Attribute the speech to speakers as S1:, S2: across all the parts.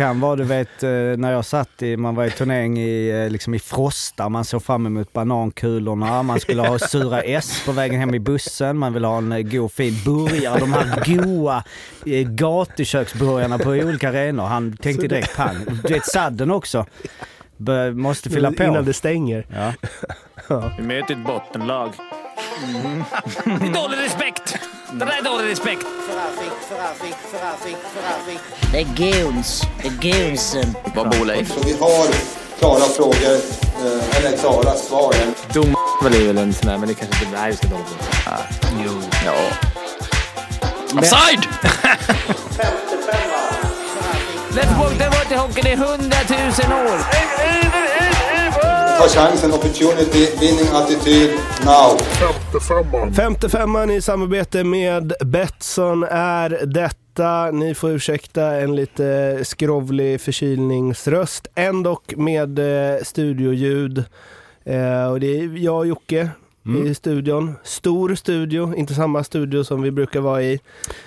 S1: kan vara, du vet, eh, när jag satt i, man var i turnering i, eh, liksom i Frosta, man såg fram emot banankulorna, man skulle ha sura S på vägen hem i bussen, man vill ha en eh, god fin burgare, de här goa gatuköksburgarna på olika arenor. Han tänkte direkt pang. Du vet sadden också. Bör, måste fylla på.
S2: Innan det stänger.
S1: Ja.
S3: Vi möter ett bottenlag. Det är dålig respekt! Det där är dålig respekt.
S4: Det är goons. Det är goonsen.
S3: Vad bor Leif?
S5: Så vi har klara frågor, eh, eller klara svar.
S3: Dom är väl en sån där, men det kanske inte... Nej, vi ska inte hålla på. Jo. Ja. Offside! Let's det var till hockey, det är hundratusen år.
S5: Ta chansen, opportunity, winning attityd, now.
S2: Femte femman i samarbete med Betsson är detta. Ni får ursäkta en lite skrovlig förkylningsröst. Ändå med eh, studioljud. Eh, och det är jag och Jocke i studion. Stor studio, inte samma studio som vi brukar vara i.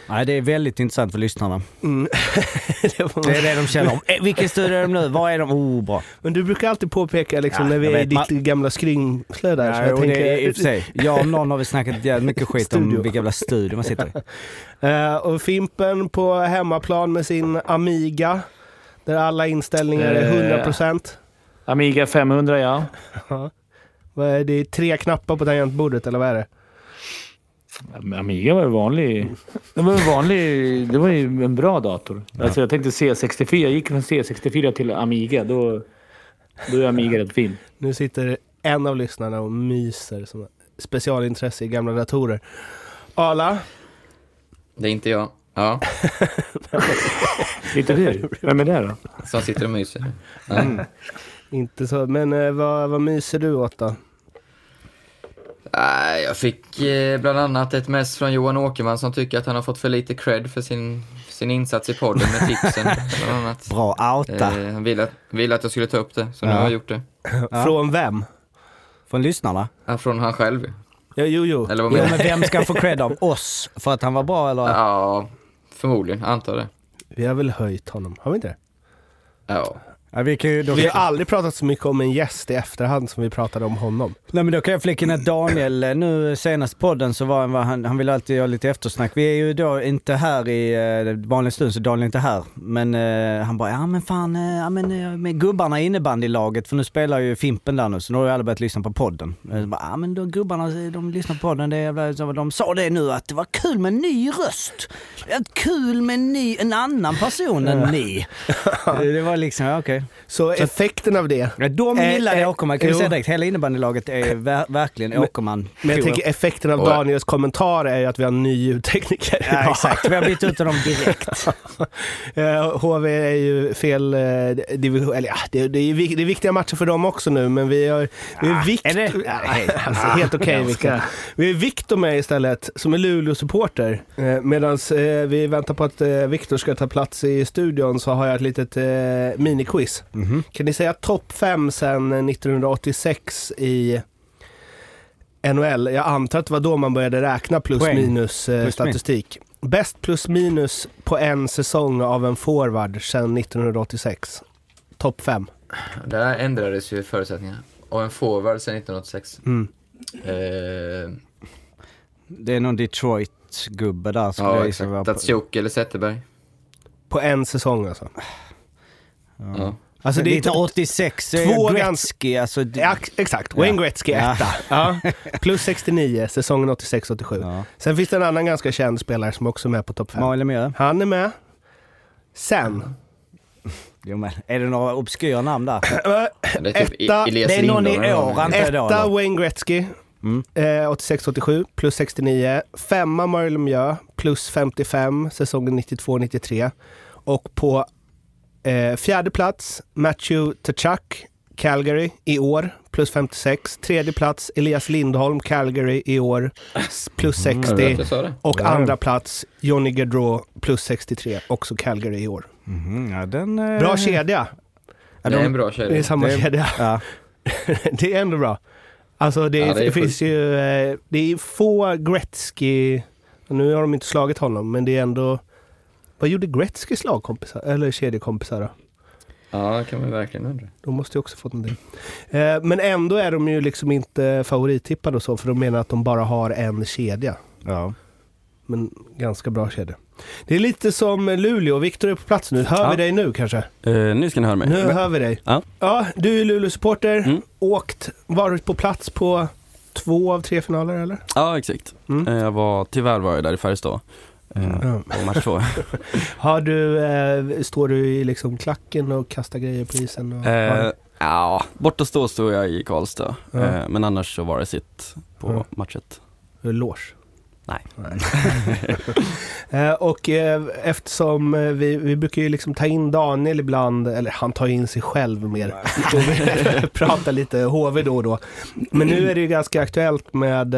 S1: Nej, det är väldigt intressant för lyssnarna.
S2: Mm. Det var-
S1: Det är det de känner om. Eh, Vilken studio är de nu? Var är de? Oh, bra.
S2: Men du brukar alltid påpeka liksom,
S1: Ja,
S2: när vi är i ditt
S1: man-
S2: gamla skrymsle där. så
S1: Ja,
S2: jag
S1: och det är, i och
S2: tänker,
S1: för sig, jag om någon har vi snackat jävligt mycket skit om vilka jävla studio man sitter i.
S2: Eh, och Fimpen på hemmaplan med sin Amiga. Där alla inställningar är
S3: Eh.
S2: 100%.
S3: Amiga 500, ja.
S2: Vad är det? Tre knappar på tangentbordet eller vad är det?
S3: Amiga var ju vanlig. Det var ju vanlig. Det var ju en bra dator. Alltså jag tänkte C64. Jag gick från C64 till Amiga. Då, då är Amiga rätt fin.
S2: Nu sitter en av lyssnarna och myser som specialintresse i gamla datorer. Arla,
S6: Det är inte jag. Ja,
S3: Inte du? Vem är det då?
S6: som sitter och myser. Ja.
S2: Inte så. Men eh, vad, vad myser du åt då?
S6: Nej, Jag fick eh, bland annat ett mess från Johan Åkerman som tycker att han har fått för lite cred för sin, sin insats i podden med tipsen. Bland annat.
S1: Bra outa.
S6: Eh, han ville att, ville att jag skulle ta upp det, så nu
S1: Ja.
S6: har jag gjort det.
S1: Ja.
S2: Från vem?
S1: Från lyssnarna.
S6: Ja, från han själv.
S2: Ja, jo, jo.
S6: Eller vad
S1: Jo,
S6: menar
S1: men
S6: du?
S1: vem ska få cred av oss? För att han var bra eller?
S6: Ja, förmodligen. Antar det.
S2: Vi har väl höjt honom, har vi inte det?
S6: Ja.
S1: Ja, vi kan ju, då,
S2: Vi har aldrig pratat så mycket om en gäst i efterhand som vi pratade om honom.
S1: Nej men då kan jag flika in att Daniel, eh, nu senast podden så var han, han, han ville alltid göra lite eftersnack. Vi är ju då inte här i eh, vanlig stund så Daniel är inte här. Men eh, han bara, ja men fan, eh, ja, men, eh, med gubbarna i innebandylaget, för nu spelar ju Fimpen där nu så nu har ju alla börjat lyssna på podden. Eh, så bara, ja men då gubbarna, de lyssnar på podden, det är, så de sa det nu att det var kul med en ny röst. Kul med en, ny, en annan person än ni. Det var liksom, ja okej.
S2: Så, effekten av det.
S1: Ja, de
S2: Eh,
S1: gillar
S2: eh,
S1: Åkerman, kan vi säga direkt. Hela innebandylaget är ver- verkligen
S2: Men-
S1: Åkerman.
S2: Men jag tänker effekten av Daniels kommentar är ju att vi har en ny ljudtekniker
S1: Ja, exakt. Vi har bytt ut dem direkt.
S2: Eh, HV är ju fel eh, division, eller ja, det, det, är, det är viktiga matcher för dem också nu, men vi har, vi har Vikt,
S1: är det?
S2: Ja, alltså, helt okej Viktor. Vi har Viktor med istället, som är Luleå-supporter. Eh, Medan eh, vi väntar på att eh, Viktor ska ta plats i studion så har jag ett litet eh, miniquiz.
S1: Mhm.
S2: Kan ni säga topp fem sedan 1986 i NHL? Jag antar att det var då man började räkna plus
S1: Poäng.
S2: minus eh,
S1: Plus
S2: statistik. Bäst plus minus på en säsong av en forward sedan 1986. Topp fem.
S6: Där ändrades ju förutsättningarna. Och en forward sedan 1986.
S2: Mm.
S6: Eh,
S1: Det är någon Detroit-gubbe där
S6: ja, exakt. Datsjuk eller Zetterberg.
S2: På en säsong alltså.
S6: Ja.
S2: Alltså det är
S1: Lite
S2: typ-
S1: 86, eh,
S2: två
S1: Gretzky, alltså.
S2: Ja, exakt, Wayne Gretzky
S1: Ja.
S2: etta. Ja. Plus 69, säsongen 86-87.
S1: Ja.
S2: Sen finns det en annan ganska känd spelare som också är med på topp fem.
S1: Malin Mjö.
S2: Han är med. Sen.
S1: Jo, men är det några obskyra namn där?
S6: Det är typ
S2: Etta-
S1: det är någon i år,
S6: någon.
S1: antar jag då,
S2: Etta? Wayne Gretzky.
S1: Mm.
S2: Eh, 86-87 plus 69. Femma Mario Lemieux plus 55 säsongen 92-93. Och på eh, fjärde plats Matthew Tkachuk, Calgary i år plus 56. Tredje plats Elias Lindholm, Calgary i år plus
S6: Jag vet
S2: 60.
S6: att jag sa det.
S2: Och
S1: Ja.
S2: andra plats Johnny Gaudreau plus 63, också Calgary i år.
S1: Mhm, ja, den, eh,
S2: Bra kedja.
S1: Ja,
S6: Det är
S1: de-
S6: en bra
S2: Det är
S6: kedja.
S2: samma
S1: Det är-
S2: kedja.
S1: Ja.
S2: det är ändå bra. Alltså det,
S6: Ja, det är
S2: finns ju, eh, det är få Gretzky, nu har de inte slagit honom, men det är ändå Vad gjorde Gretzkys lagkompisar, eller kedjekompisar då?
S6: Ja, det kan man verkligen undra.
S2: De måste ju också fått en del. Eh, men ändå är de ju liksom inte favorittippade och så, för de menar att de bara har en kedja.
S1: Ja.
S2: Men ganska bra kedja. Det är lite som Luleå. Viktor är på plats nu. Hör
S7: Ja.
S2: vi dig nu kanske?
S7: Eh, nu ska ni höra mig.
S2: Nu
S7: Men-
S2: hör vi dig.
S7: Ja.
S2: ja du är Luleå-supporter.
S7: Mm.
S2: Åkt, varit på plats på två av tre finaler eller?
S7: Ja, exakt.
S2: Mm.
S7: Eh, Jag var, tyvärr var jag där i Färjestad. På match två.
S2: Har du, eh, står du i liksom klacken och kastar grejer på isen? Och,
S7: Eh, ja, borta stå stod jag i Karlstad.
S2: Ja.
S7: Eh, men annars så var det sitt på
S2: Ja.
S7: matchet.
S2: Loge?
S7: Nej.
S2: Eh, och eh, eftersom eh, vi, vi brukar ju liksom ta in Daniel ibland, eller han tar in sig själv mer, och pratar lite HV då och då. Men nu är det ju ganska aktuellt med,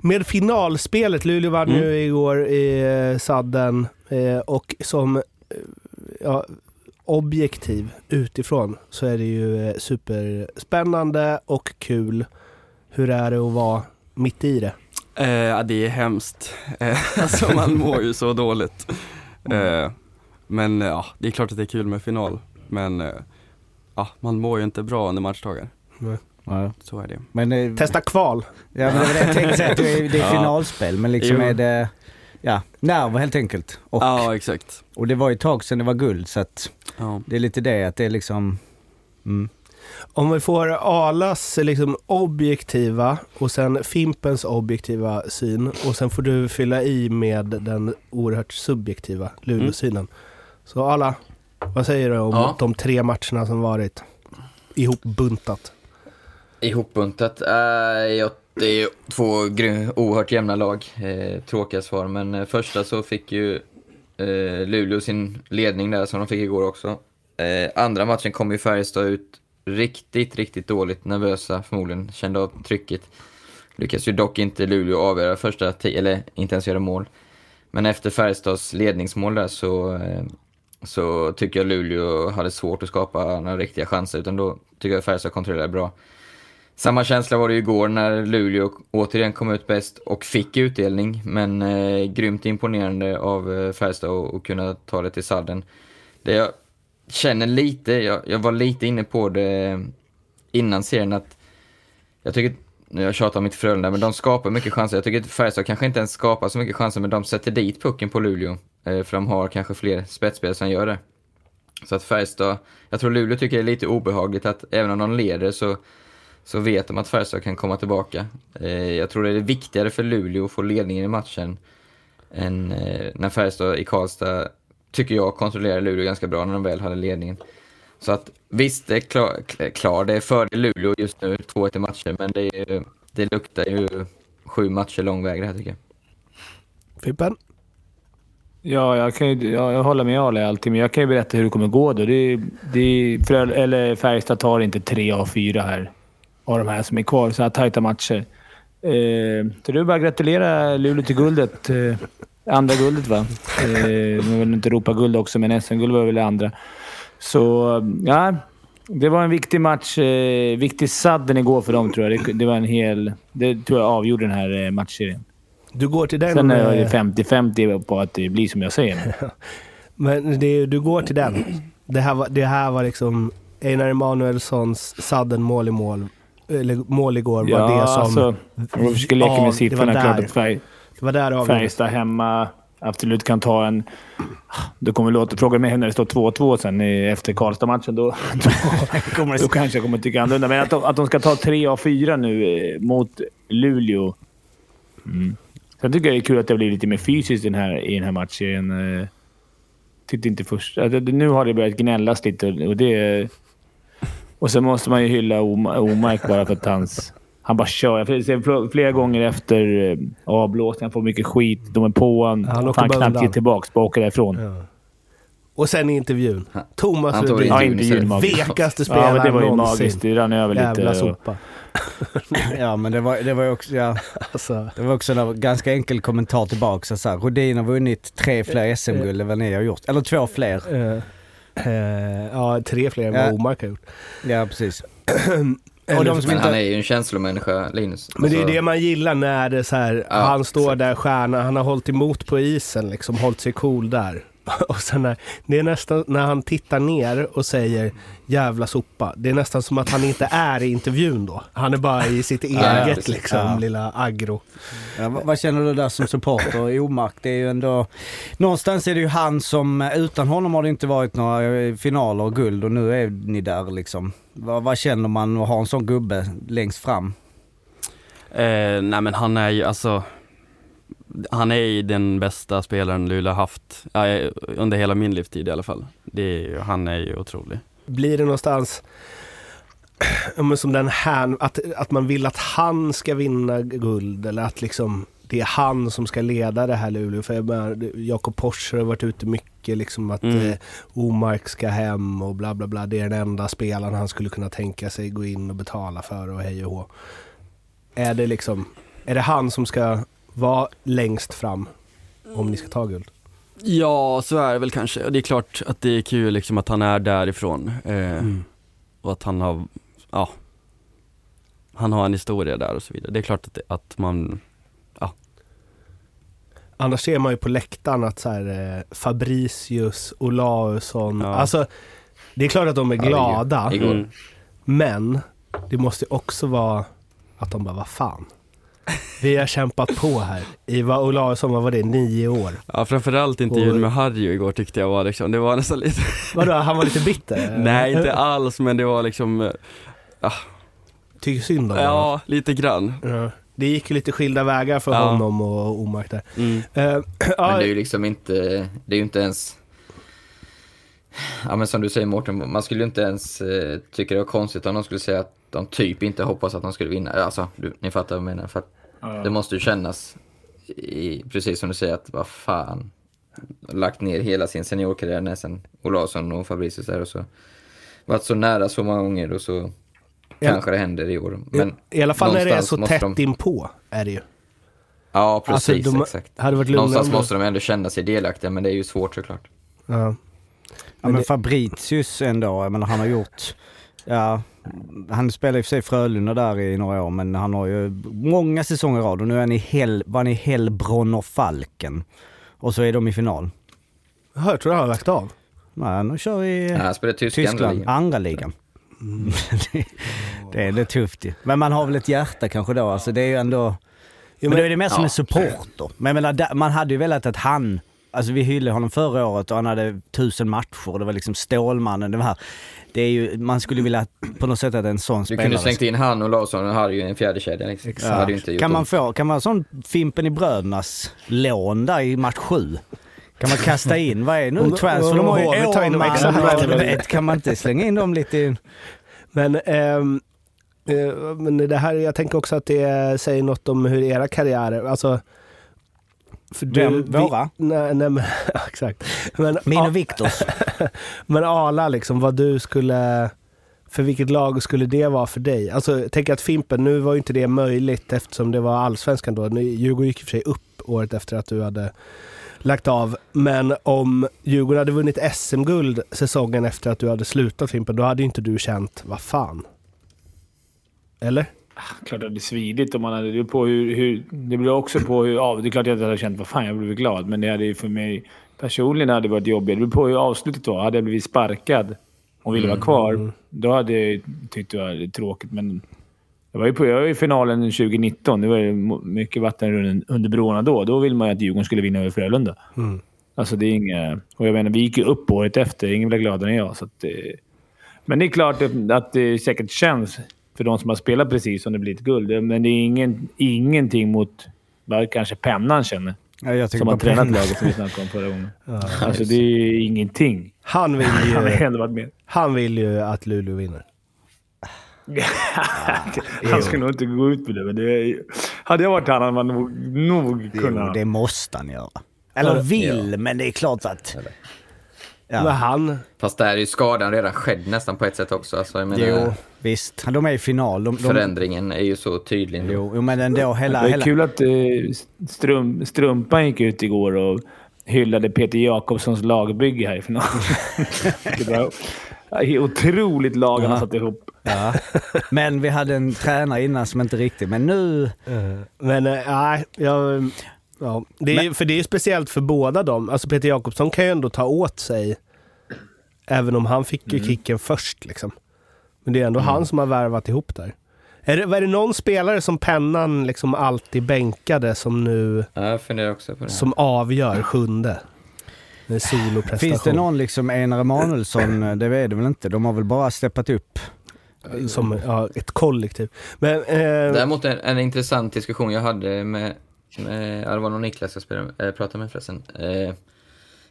S2: med finalspelet. Luleå vann
S7: Mm.
S2: ju igår i eh, sadden eh, och som eh, ja, objektiv utifrån så är det ju superspännande och kul. Hur är det att vara mitt i det?
S7: Eh, det är hemskt. Eh, alltså man mår ju så dåligt. Eh, men ja, det är klart att det är kul med final. Men ja, man mår ju inte bra under matchdagar.
S1: Ja.
S7: Så är det.
S1: Men, eh,
S2: Testa kval.
S1: ja, men det var det jag tänkte säga, att det är, det är
S7: Ja.
S1: finalspel, men liksom
S7: Jo.
S1: är det, ja, nerver helt enkelt. Och,
S7: Ja, exakt.
S1: och det var ju ett tag sedan det var guld, så att
S7: Ja.
S1: det är lite det, att det är liksom, mm.
S2: Om vi får Alas liksom objektiva och sen Fimpens objektiva syn och sen får du fylla i med den oerhört subjektiva Luleå-synen. Så Ala, vad säger du om
S6: Ja.
S2: de tre matcherna som varit ihopbuntat?
S6: Ihopbuntat. Äh, jag, det är ju två oerhört jämna lag. Eh, tråkiga svar, men eh, första så fick ju eh, Luleå sin ledning där som de fick igår också. Eh, andra matchen kom ju Färjestad ut riktigt, riktigt dåligt, nervösa förmodligen, kände av trycket. Lyckas ju dock inte Luleå avgöra första eller inte ens göra mål. Men efter Färjestads ledningsmål där så, eh, så tycker jag Luleå hade svårt att skapa några riktiga chanser, utan då tycker jag Färjestad kontrollerade bra. Samma känsla var det ju igår när Luleå återigen kom ut bäst och fick utdelning, men eh, grymt imponerande av eh, Färjestad att att kunna ta det till sadden. Det jag känner lite, jag, jag var lite inne på det innan serien att jag tycker, nu jag tjatar om mitt Frölunda, men de skapar mycket chanser. Jag tycker att Färjestad kanske inte ens skapar så mycket chanser, men de sätter dit pucken på Luleå. Eh, för de har kanske fler spetsspelare som gör det. Så att Färjestad, jag tror Luleå tycker det är lite obehagligt att även om de leder så, så vet de att Färjestad kan komma tillbaka. Eh, jag tror det är viktigare för Luleå att få ledningen i matchen än eh, när Färjestad i Karlstad, tycker jag, kontrollerar Luleå ganska bra när de väl hade ledningen. Så att visst, det är klar, klar det är fördel Luleå just nu, 2-1 i matcher, men det, är, ju- det luktar ju sju matcher lång väg det här tycker jag.
S2: Fimpen?
S3: Ja, jag, kan ju, ja, jag håller med Ale alltid, men jag kan ju berätta hur det kommer gå då. Det, det, Fröl, eller Färjestad tar inte tre av fyra här. Av de här som är kvar. Så här tajta matcher. Eh, så det är bara att gratulera Luleå till guldet. Eh, andra guldet va? Eh, vill inte ropa guld också, men SM-guld var väl det andra. Så ja, det var en viktig match. Eh, viktig sadden igår för dem tror jag. Det, det var en hel... Det tror jag avgjorde den här eh, matchserien.
S2: Du går till den...
S3: Sen är jag 50-50 på att det blir som jag säger.
S2: Men det, du går till den. Det här var, det här var liksom Einar Emanuelssons sadden mål i mål. Eller mål igår var det som...
S3: alltså, om jag försöker leka
S2: Ja, det var
S3: med siffrorna. Klart att Färg,
S2: det var där.
S3: Färjestad hemma absolut kan ta en... Du kommer låta... Fråga mig när det står 2-2 sen efter Karlstad-matchen. Då, då, då kanske jag kommer tycka annorlunda. Men att de, att de ska ta tre av fyra nu eh, mot Luleå. Mm. Sen tycker jag det är kul att det blir lite mer fysiskt i den här, i den här matchen. Eh, Tyckte inte först... det- Nu har det börjat gnällas lite och det... Och sen måste man ju hylla Oma- Omark bara för att hans... Han bara kör. Jag ser fl- flera gånger efter eh, avblåsning. Han får mycket skit. De är på honom.
S2: Han
S3: kan
S2: bara
S3: knappt ge tillbaka. Bara åker därifrån.
S2: Ja. Och sen intervjun. Thomas
S6: Han
S2: Rudin.
S3: Ja,
S6: intervjun.
S2: Vekaste
S3: Ja, men
S2: spelaren
S3: det var ju
S2: någonsin.
S3: magiskt. Det rann över
S2: Jävla
S3: lite. Och,
S2: sopa.
S1: ja men det var, det var ju också, ja,
S2: Alltså,
S1: det var också en ganska enkel kommentar tillbaka. Så här, Rodin har vunnit tre fler SM-guld än vad ni har gjort. Eller två fler.
S2: Eh, ja, tre fler än vad
S1: Ja.
S2: Omark har gjort.
S1: Ja precis. Och de som
S6: Men han är
S1: inte...
S6: ju en känslomänniska, Linus.
S2: Men det är det man gillar när det är så här,
S6: Ja,
S2: han står
S6: exakt.
S2: där stjärna, han har hållit emot på isen, liksom hållit sig cool där. Och sen när, det är nästan när han tittar ner och säger jävla sopa. Det är nästan som att han inte är i intervjun då. Han är bara i sitt eget liksom,
S1: Ja.
S2: lilla aggro.
S1: Ja, vad, vad känner du där som supporter i Omark? Det är ju ändå... Någonstans är det ju han som... Utan honom har det inte varit några eh, finaler och guld och nu är ni där liksom. Vad, vad känner man att ha en sån gubbe längst fram?
S7: Eh, nej men han är ju alltså Han är den bästa spelaren Luleå haft, under hela min livstid i alla fall. Det är, ju- han är ju otrolig.
S2: Blir det någonstans men som den här, att, att man vill att han ska vinna guld eller att liksom det är han som ska leda det här Luleå. För jag menar, Jakob Porsche har varit ute mycket liksom att
S7: Mm.
S2: eh, Omark ska hem och bla bla bla. Det är den enda spelaren han skulle kunna tänka sig gå in och betala för och hej och hå. Är det liksom, är det han som ska vara längst fram om ni ska ta guld?
S7: Ja, så är det väl kanske. Och det är klart att det är kul liksom att han är därifrån. Eh, Och att han har, ja, han har en historia där och så vidare. Det är klart att, det, att man,
S2: Annars ser man ju på läktaren att så här, eh, Fabricius, Olausson,
S7: Ja.
S2: alltså det är klart att de är
S6: Ja, det är
S2: glada.
S7: Mm.
S2: men det måste också vara att de bara, vad fan. Vi har kämpat på här i vad Olausson, vad var det, nio år?
S7: ja framförallt intervjun
S2: Och-
S7: med Harry igår tyckte jag var liksom, det var nästan lite,
S2: Vadå, han var lite bitter?
S7: nej inte alls men det var liksom, eh,
S2: Tycker synd om honom.
S7: ja lite grann.
S2: Ja. Det gick ju lite skilda vägar för
S7: Ja.
S2: honom och Omark där.
S7: Mm.
S2: Eh,
S6: Men
S2: ja,
S6: det är ju liksom inte, det är ju inte ens... Ja men som du säger Mårten, man skulle ju inte ens eh, tycka det var konstigt om de skulle säga att de typ inte hoppas att de skulle vinna. Alltså, du, ni fattar vad jag menar. För att det måste ju kännas, i, precis som du säger, att vad fan. Lagt ner hela sin seniorkarriär nästan, Olausson och Fabricius där och så. Varit så nära så många gånger och så
S2: Ja.
S6: kanske det händer i år. Men
S2: I alla fall när det är
S6: någonstans
S2: så
S6: måste
S2: tätt
S6: de-
S2: inpå, är det ju.
S6: Ja,
S2: Alltså,
S6: precis.
S2: de
S6: exakt.
S2: hade varit
S6: Någonstans måste de ändå känna sig delaktiga, men det är ju svårt såklart.
S2: Ja.
S1: Ja,
S2: Men
S1: men
S2: det-
S1: Fabricius ändå, jag menar han har gjort... Ja, han spelade i och för sig Frölunda där i några år men han har ju många säsonger i rad och nu är han i Hell, var han i Hellbronn och Falken. Och så är de i final.
S2: Jaha, jag tror han har lagt av.
S1: Nej, han kör i...
S6: Ja, han spelar andra
S1: Tyskland,
S6: ligan.
S1: andra ligan. det, det är lite tufft ju. Men man har väl ett hjärta kanske då. Alltså det är ju ändå...
S2: Jo,
S1: men då är det mer som
S6: ja.
S1: en supporter. Men menar, man hade ju velat att han... Alltså vi hyllade honom förra året och han hade tusen matcher. Det var liksom Stålmannen. Det, var här. Det är ju, man skulle vilja på något sätt att en sån
S6: Du
S1: spelare...
S6: kunde slängt in han och Larsson och hade ju en fjärde kedja liksom.
S2: Exakt.
S6: Hade ju inte gjort
S1: kan man få, kan man ha sån Fimpen i Brödernas lån där i match sju? Kan man kasta in, vad är nu transfer? De har ju du vet, kan man inte slänga in dem lite i...
S2: Men, ehm, eh, men det här, jag tänker också att det säger något om hur era karriärer, alltså... För
S1: Vem? Våra?
S2: Nej, nej men exakt. Men,
S1: Min och Viktors.
S2: men Ala, liksom vad du skulle... För vilket lag skulle det vara för dig? Alltså, tänker att Fimpen, nu var ju inte det möjligt eftersom det var allsvenskan då. Djurgården gick i och för sig upp året efter att du hade lagt av. Men om Djurgården hade vunnit SM-guld säsongen efter att du hade slutat Fimpen, då hade ju inte du känt, vad fan. Eller?
S3: Klart att det är svidigt om man hade... På hur, hur... Det beror också på hur... Ja, det är klart att jag hade känt vad fan, jag blev glad. Men det hade ju för mig personligen hade varit jobbigt. Det beror på hur avslutet var. Hade jag blivit sparkad och ville vara kvar, då hade jag tyckt det var tråkigt. Men jag var ju, på, jag var i finalen 2019. Det var ju mycket vatten under- broarna då. Då ville man ju att Djurgården skulle vinna över Frölunda. Alltså det är inga... Och jag menar, vi gick ju upp året efter. Ingen blev gladare än jag. Så att, eh, men det är klart att det säkert känns för de som har spelat precis som det blir ett guld. Men det är ingen, ingenting mot vad kanske pennan känner.
S1: Ja, jag
S3: Som har tränat laget som vi snackade om förra gången. Alltså det är ingenting.
S2: Han vill
S3: Han
S2: ju,
S3: ändå varit med.
S2: han vill ju att Luleå vinner.
S3: Han skulle nog inte gå ut med det, men det är, ju- hade jag varit han hade man nog, nog
S1: Jo,
S3: kunnat...
S1: det måste han göra. Eller vill, men det är klart att...
S2: Men
S1: Ja.
S2: han,
S6: Fast där är ju skadan redan skedd nästan på ett sätt också. Alltså, jag menar,
S1: Jo, visst. De är i final. De, de,
S6: förändringen är ju så tydlig. nu.
S1: jo, jo, men ändå hela...
S3: Det är
S1: hela
S3: kul att eh, strum, Strumpan gick ut igår och hyllade Peter Jakobssons lagbygge här i finalen. Det otroligt lag han har
S1: Ja.
S3: satt ihop.
S1: Ja. Men vi hade en tränare innan som inte riktigt, men nu...
S2: Eh, Men eh, nej, jag... Ja, det är, för det är speciellt för båda dem. Alltså Peter Jakobsson kan ju ändå ta åt sig, även om han fick ju kicken först. Liksom. Men det är ändå han som har värvat ihop där. Är det, är det någon spelare som pennan liksom alltid bänkade som nu
S6: Ja, jag funderar också på det.
S2: som avgör sjunde? En soloprestation.
S1: Finns det någon liksom Einar Emanuelsson? Det är det väl inte? De har väl bara steppat upp.
S2: Som ja, ett kollektiv. Men, eh,
S6: Däremot en, en intressant diskussion jag hade med, eh, ja, det var nog Niklas jag spelade, eh, pratade med förresten. Eh,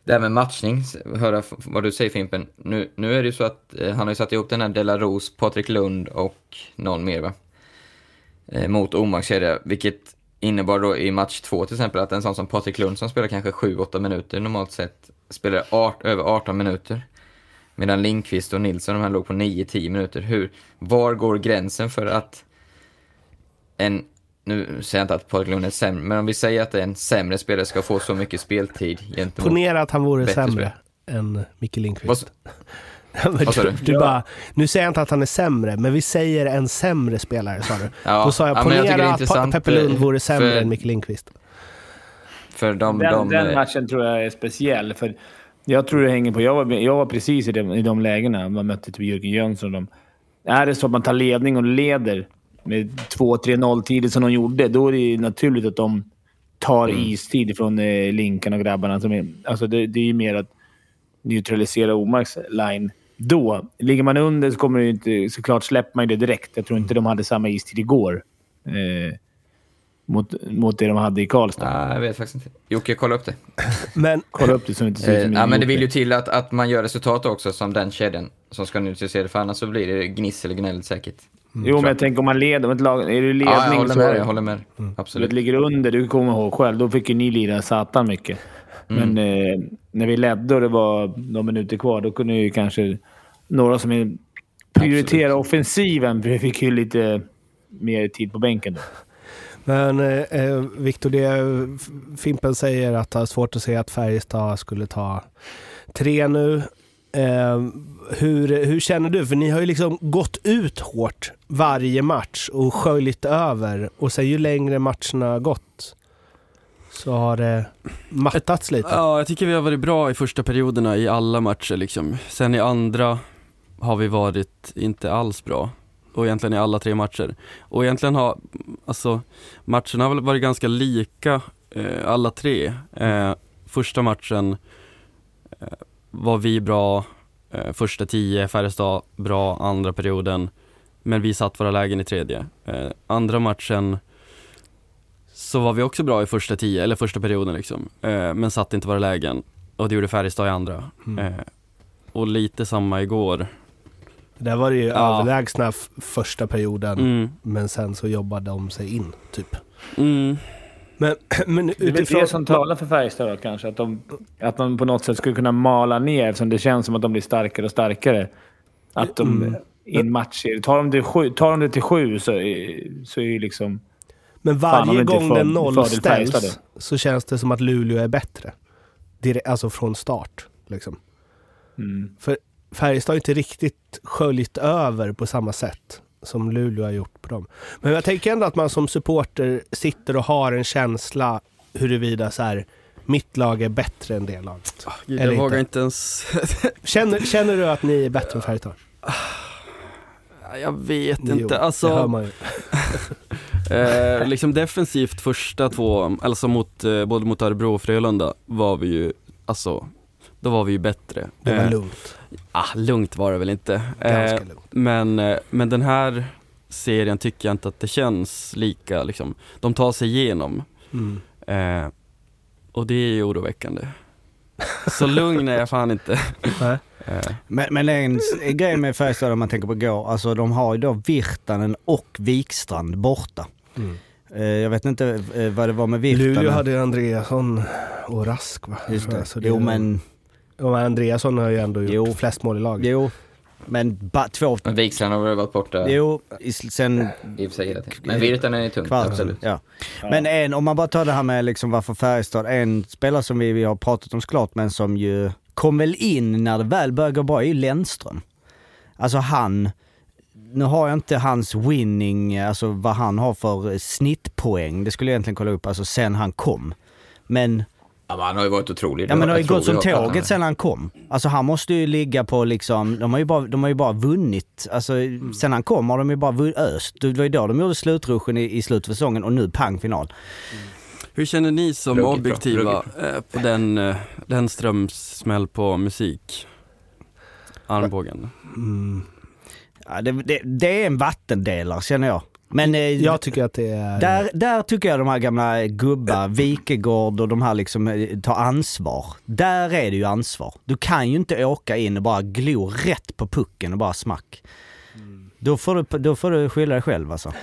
S6: det här med matchning, höra vad du säger Fimpen. Nu, nu är det ju så att eh, han har ju satt ihop den här Dela Rose, Patrik Lund och någon mer va? Eh, mot Omarks kedja, vilket innebar då i match två till exempel att en sån som Patrik Lund som spelar kanske 7-8 minuter normalt sett spelar art, över 18 minuter. Medan Linkvist och Nilsson de här låg på 9-10 minuter. Hur, var går gränsen för att en, nu säger jag inte att Patrik Lund är sämre, men om vi säger att en sämre spelare ska få så mycket speltid gentemot...
S2: ponera att han vore
S6: Bättre
S2: sämre än Micke Lindqvist.
S6: Vad sa
S2: du,
S6: du?
S2: du bara, nu säger jag inte att han är sämre, men vi säger en sämre spelare sa du.
S6: Ja,
S2: Då sa jag,
S6: ja, men jag
S2: ponera att Peppe Lund
S6: eh,
S2: vore sämre
S6: för-
S2: än Micke Lindqvist.
S6: för de...
S3: Den,
S6: de
S3: den
S6: eh,
S3: matchen tror jag är speciell. För jag tror det hänger på... Jag var, jag var precis i de, i de lägena. Man mötte typ Jörgen Jönsson och de. Är det så att man tar ledning och leder med 2-3-0 tidigt som de gjorde, då är det ju naturligt att de tar
S6: Mm.
S3: istid från eh, Linkan och grabbarna. Som är, alltså det, det är ju mer att neutralisera Omarks line då. Ligger man under så kommer det ju inte... Såklart släpper man ju det direkt. Jag tror inte de hade samma istid igår. Eh, mot, mot det de hade i Karlstad.
S6: Ja, jag vet faktiskt inte. Jocke, kolla upp det.
S2: Men
S3: Kolla upp det så det inte ser ut
S6: Eh,
S3: som
S6: ja,
S3: en
S6: men det vill ju till att, att man gör resultat också som den kedjan som ska neutralisera det, för annars så blir det gnissel och gnäll säkert.
S3: Jo, men jag tänker om man leder, om ett lag, är det ledning
S6: Ja, jag håller
S3: så...
S6: med dig, jag håller med.
S3: Du vet,
S6: Absolut.
S3: ligger under, du kommer ihåg själv, då fick ju ni lira satan mycket.
S6: Mm.
S3: Men eh, när vi ledde och det var några minuter kvar, då kunde ju kanske några som är- prioriterar offensiven fick ju lite mer tid på bänken. Då.
S2: Men eh, eh, Viktor, det Fimpen säger att det har svårt att se att Färjestad skulle ta tre nu. Eh, hur, hur känner du? För ni har ju liksom gått ut hårt varje match och sköljt över. Och sen ju längre matcherna har gått så har det mattats lite.
S7: Ja, jag tycker vi har varit bra i första perioderna i alla matcher liksom. Sen i andra har vi varit inte alls bra. Och egentligen i alla tre matcher. Och egentligen har, alltså, matcherna har väl varit ganska lika eh, alla tre. Eh, första matchen eh, var vi bra, eh, första tio, Färjestad bra, andra perioden. Men vi satt våra lägen i tredje. Eh, andra matchen så var vi också bra i första tio, eller första perioden liksom. Eh, men satte inte våra lägen. Och det gjorde Färjestad i andra.
S2: Mm.
S7: Eh, och lite samma igår.
S2: Där var det ju
S7: Ja.
S2: överlägsna första perioden.
S7: Mm.
S2: Men sen så jobbade de sig in, typ.
S7: Mm.
S2: Men, men
S3: Det är väl
S2: utifrån...
S3: det som talar för Färjestad då, kanske. Att de, att de på något sätt skulle kunna mala ner, eftersom det känns som att de blir starkare och starkare. Att de
S2: Mm.
S3: i en match... Tar de det, sju, tar de det till sju så är, så är ju liksom...
S2: Men varje
S3: är
S2: gång
S3: för-
S2: den nollställs så känns det som att Luleå är bättre. Dire- alltså från start. Liksom.
S3: Mm.
S2: För Färjestad har inte riktigt sköljt över på samma sätt som Luleå har gjort på dem. Men jag tänker ändå att man som supporter sitter och har en känsla huruvida så här, mitt lag är bättre än det laget.
S7: Gud,
S2: Eller
S7: jag vågar
S2: inte.
S7: ens...
S2: Känner, känner du att ni är bättre än Färjestad?
S7: jag vet
S2: Jo,
S7: inte.
S2: det hör
S7: Alltså,
S2: man ju.
S7: eh, liksom defensivt första två, alltså mot, eh, både mot Örebro och Frölunda var vi ju, alltså, då var vi ju bättre.
S2: Det var
S7: Eh,
S2: lugnt.
S7: Ah, lugnt var det väl inte.
S2: Ganska
S7: Eh,
S2: lugnt.
S7: men, eh, men den här serien tycker jag inte att det känns lika liksom. De tar sig igenom.
S2: Mm.
S7: Eh, och det är ju oroväckande. Så lugn är jag fan inte. Eh,
S1: Men, men en, grej med Färjestad om man tänker på igår, alltså de har ju då Virtanen och Wikstrand borta.
S2: Mm.
S1: Eh, jag vet inte vad det var med Virtanen.
S2: Luleå hade Andreasson och Rask va?
S1: Just det.
S2: Så
S1: Jo men,
S2: Men Andreasson har ju ändå gjort
S1: Jo.
S2: flest mål i laget.
S1: jo. Men ba, två,
S6: Men Wikstrand har väl varit borta
S1: jo, i- sen
S6: i och för sig hela tiden. Men Virtanen är tungt,
S1: kvart.
S6: absolut.
S1: Ja. Men en, om man bara tar det här med liksom varför Färjestad, en spelare som vi, vi har pratat om såklart, men som ju kom väl in när det väl började gå bra, är ju Lennström. Alltså han, nu har jag inte hans winning, alltså vad han har för snittpoäng. Det skulle jag egentligen kolla upp, alltså sen han kom. Men,
S6: Ja, men han har ju varit otrolig.
S1: ja men det har ju gått som tåget sen han kom. Alltså han måste ju ligga på liksom, de har ju bara, de har ju bara vunnit. Alltså sen han kom har de ju bara öst. Det var ju då de gjorde slutruschen i, i slutet av säsongen och nu pang final.
S7: Hur känner ni som
S6: Ruggigt bra,
S7: objektiva eh, på den, eh, den strömsmäll på musik? Armbågen.
S2: Mm.
S1: Ja, det, det, det är en vattendelare känner jag. Men eh,
S2: Jag tycker att det är...
S1: Där, där tycker jag de här gamla gubbar, Wikegård och de här liksom eh, tar ansvar. Där är det ju ansvar. Du kan ju inte åka in och bara glo rätt på pucken och bara smack. Då får du, då får du skylla dig själv alltså.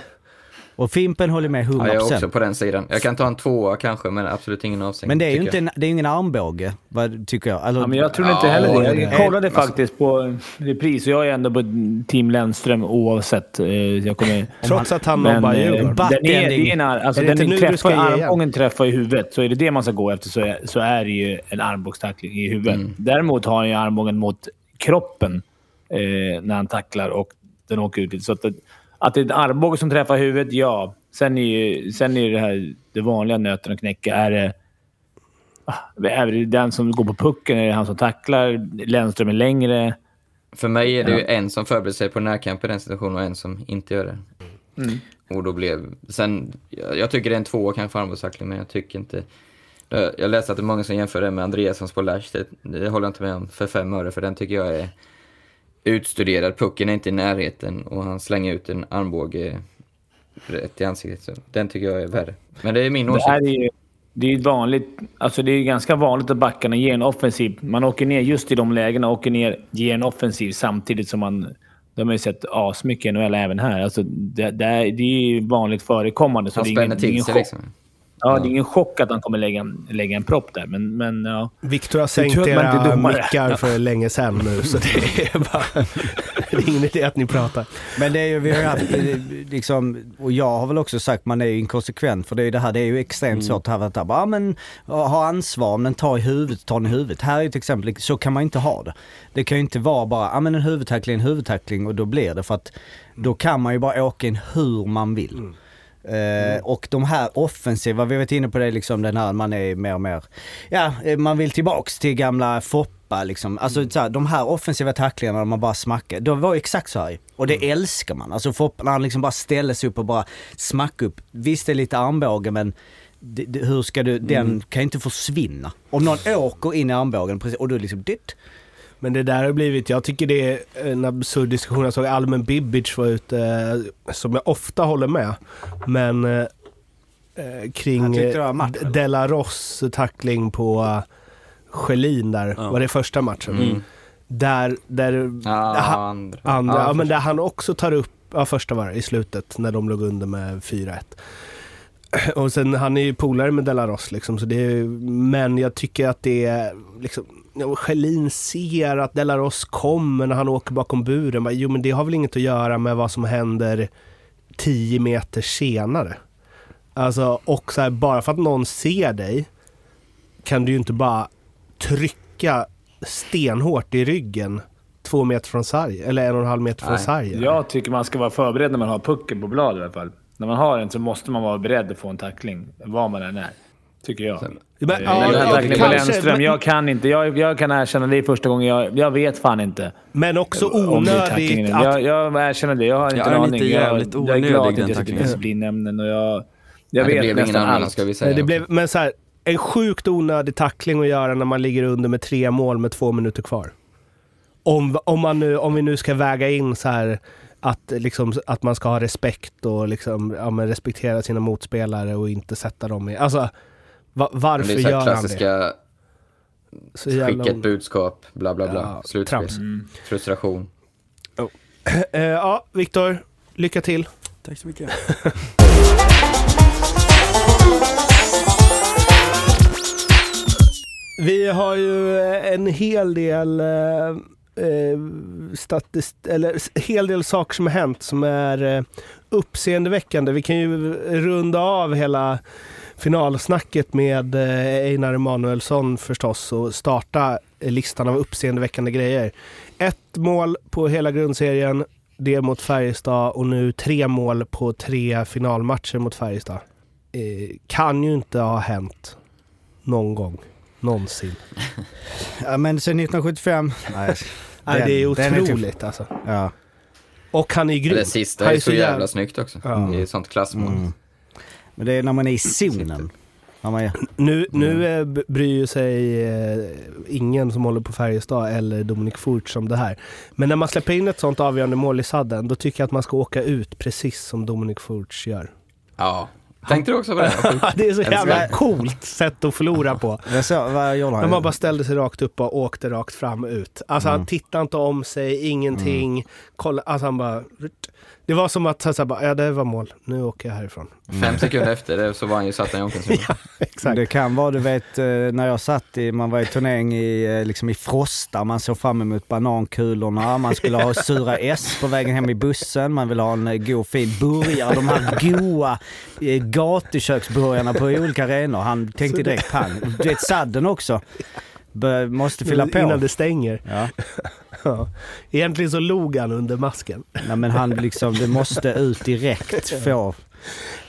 S1: Och Fimpen håller med 100%.
S6: Ja, jag är också på den sidan. Jag kan ta en tvåa kanske, men absolut ingen avstängning.
S1: men det är ju inte en, det är ingen armbåge, vad, tycker jag. Alltså,
S3: Ja, men jag tror inte
S6: Ja,
S3: heller det.
S6: det-
S3: Jag kollade
S6: alltså-
S3: faktiskt på repris och jag är ändå på team Lennström oavsett. Eh, Jag kommer,
S2: Trots att han
S3: men,
S2: nobbar
S3: eh,
S2: Djurgården.
S3: Den, är, det är alltså,
S2: Är det
S3: den träffar, armbågen träffar i huvudet, så är det det man ska gå efter så är, så är det ju en armbågstackling i huvudet.
S6: Mm.
S3: Däremot har han ju armbågen mot kroppen eh, när han tacklar och den åker ut lite. Så att, att det är en armbåge som träffar huvudet, ja. Sen är ju sen är det här det vanliga nöten att knäcka. Är det, ah, är det den som går på pucken? Är det han som tacklar? Lennström är längre?
S6: För mig är det ju en som förbereder sig på närkamp i den situationen och en som inte gör det.
S3: Mm.
S6: Och då blev... Sen, jag, jag tycker det är en tvåa kanske armbågstackling, men jag tycker inte... Jag jag läste att det är många som jämför det med Andreassons på Lash. Det, det håller jag inte med om för fem öre, för den tycker jag är utstuderad. Pucken är inte i närheten och han slänger ut en armbåge rätt i ansiktet. Så den tycker jag är värre. Men det är min
S3: Det
S6: åsikt.
S3: här är ju det är vanligt, alltså det är ganska vanligt att backarna ger en offensiv. Man åker ner just i de lägena, åker ner, ger en offensiv samtidigt som man... De har ju sett asmycket i NHL även här. Alltså det, det, är, det är vanligt förekommande. Så
S6: Han
S3: det är
S6: spänner
S3: det
S6: till sig liksom.
S3: Ja, det är ingen chock att han kommer lägga, en- lägga en propp där. Men, men ja.
S2: Viktor har sänkt era mickar för länge sedan nu, så det är bara... det är ingen idé att ni pratar.
S1: Men det är ju, vi har ju haft, eh, liksom, och jag har väl också sagt man är ju inkonsekvent för det är ju det här, det är ju extremt svårt att här, ja men ha ansvar men ta i huvudet, ta den i huvudet. Här är ju ett exempel, så kan man inte ha det. Det kan ju inte vara bara, ja men en huvudtackling, en huvudtackling och då blir det för att då kan man ju bara åka in hur man vill. Eh, och de här offensiva, vi har varit inne på det liksom den här, man är mer och mer, ja eh, man vill tillbaks till gamla Foppa liksom. Alltså så här, de här offensiva tacklingarna när man bara smackar, de var exakt så här Och det älskar man. Alltså Foppa när han liksom bara ställer sig upp och bara smackar upp. Visst det är lite armbåge men det, det, hur ska du, den kan ju inte försvinna. Om någon åker in i armbågen precis, och du liksom dytt.
S2: Men det där har blivit, jag tycker det är en absurd diskussion. Jag såg Almen Bibic var ute, eh, som jag ofta håller med. Men eh, eh, kring
S1: tyckte det var
S2: eh,
S1: match,
S2: D-
S1: eller?
S2: Della Ross tackling på uh, Schelin där,
S7: Ja.
S2: var det första matchen?
S6: Mm.
S2: Där, där,
S6: Ja,
S2: ha-
S6: andra.
S2: andra, ja, men där han också tar upp, ja första var det, i slutet när de låg under med 4-1. Och sen, han är ju polare med Della Ross liksom, så det är, men jag tycker att det är liksom, ja, Schelin ser att Della Ross kommer när han åker bakom buren. Bara, Jo men det har väl inget att göra med vad som händer 10 meter senare. Alltså, och så här, bara för att någon ser dig kan du ju inte bara trycka stenhårt i ryggen två meter från sarg, eller en och en halv meter från
S6: Nej.
S2: sargen.
S3: Jag tycker man ska vara förberedd när man har pucken på blad i alla fall. När man har den så måste man vara beredd att få en tackling, vad man än är. Tycker jag.
S2: Men,
S3: Ja,
S2: ja,
S3: tacklingen på Lennström, jag kan inte. Jag, jag kan erkänna det är första gången. Jag, jag vet fan inte.
S2: Men också onödigt att...
S3: Jag, jag erkänner det. Jag har inte
S7: Ja,
S3: en aning.
S7: lite
S3: Jag,
S7: jävligt
S3: jag är glad
S7: onödig,
S3: att jag sitter i
S7: tacklingen.
S3: disciplinämnen och jag, jag
S6: Nej, det
S3: vet nästan
S6: annan
S3: allt.
S6: ska vi säga.
S2: Nej, det blev, men så här, en sjukt onödig tackling att göra när man ligger under med tre mål med två minuter kvar. Om, om, man nu, om vi nu ska väga in så här att, liksom, att man ska ha respekt och liksom, ja, men respektera sina motspelare och inte sätta dem i... Alltså, va, varför
S6: det är så
S2: gör
S6: här
S2: han det?
S6: klassiska,
S2: Så jävla
S6: skicka ett budskap, bla bla bla.
S2: Ja,
S6: Slutspel.
S2: trams.
S6: Frustration.
S2: Eh, ja, Viktor, lycka till.
S7: Tack så mycket.
S2: Vi har ju eh, en hel del eh, eh, statist- eller hel del saker som har hänt som är eh, uppseendeväckande. Vi kan ju runda av hela finalsnacket med eh, Einar Emanuelsson förstås och starta listan av uppseendeväckande grejer. Ett mål på hela grundserien, det mot Färjestad och nu tre mål på tre finalmatcher mot Färjestad. Eh, kan ju inte ha hänt någon gång. Någonsin.
S1: Ja, men sen 1975, nej.
S2: Nej,
S1: Den-
S2: det är
S1: den är
S2: otroligt alltså.
S1: Ja.
S2: Och han är grym.
S6: Det sista
S2: Han
S6: är så jävla snyggt också.
S2: Ja.
S6: Det är ett sånt klassmål.
S1: Mm. Men det är när man är i zonen. Är,
S2: Nu, nu
S1: Mm.
S2: bryr sig eh, ingen som håller på Färjestad eller Dominik Furch om det här. Men när man släpper in ett sånt avgörande mål i sadden, då tycker jag att man ska åka ut precis som Dominik Furch gör.
S6: Ja. Tänkte du också på det?
S2: Det är så jävla coolt sätt att förlora på. När man bara ställde sig rakt upp och åkte rakt fram ut. Alltså
S1: Mm.
S2: han tittade inte om sig, ingenting. Kolla, alltså han bara... Det var som att, så här, bara, ja det var mål, nu åker jag härifrån.
S6: Fem sekunder efter det så var han ju satt i omklädningsrummet.
S2: Exakt.
S1: Det kan vara, du vet, eh, när jag satt i, man var i turnering i, eh, liksom i Frosta, man såg fram emot banankulorna, man skulle ha sura S på vägen hem i bussen, man ville ha en eh, god fin burgare, de här goa gatuköksburgarna på olika arenor. Han tänkte direkt pang. Du vet sadden också. Måste fylla på.
S2: Innan det stänger.
S1: Ja.
S2: Ja. Egentligen så log han under masken.
S1: Nej, men han liksom, det måste ut direkt. Få.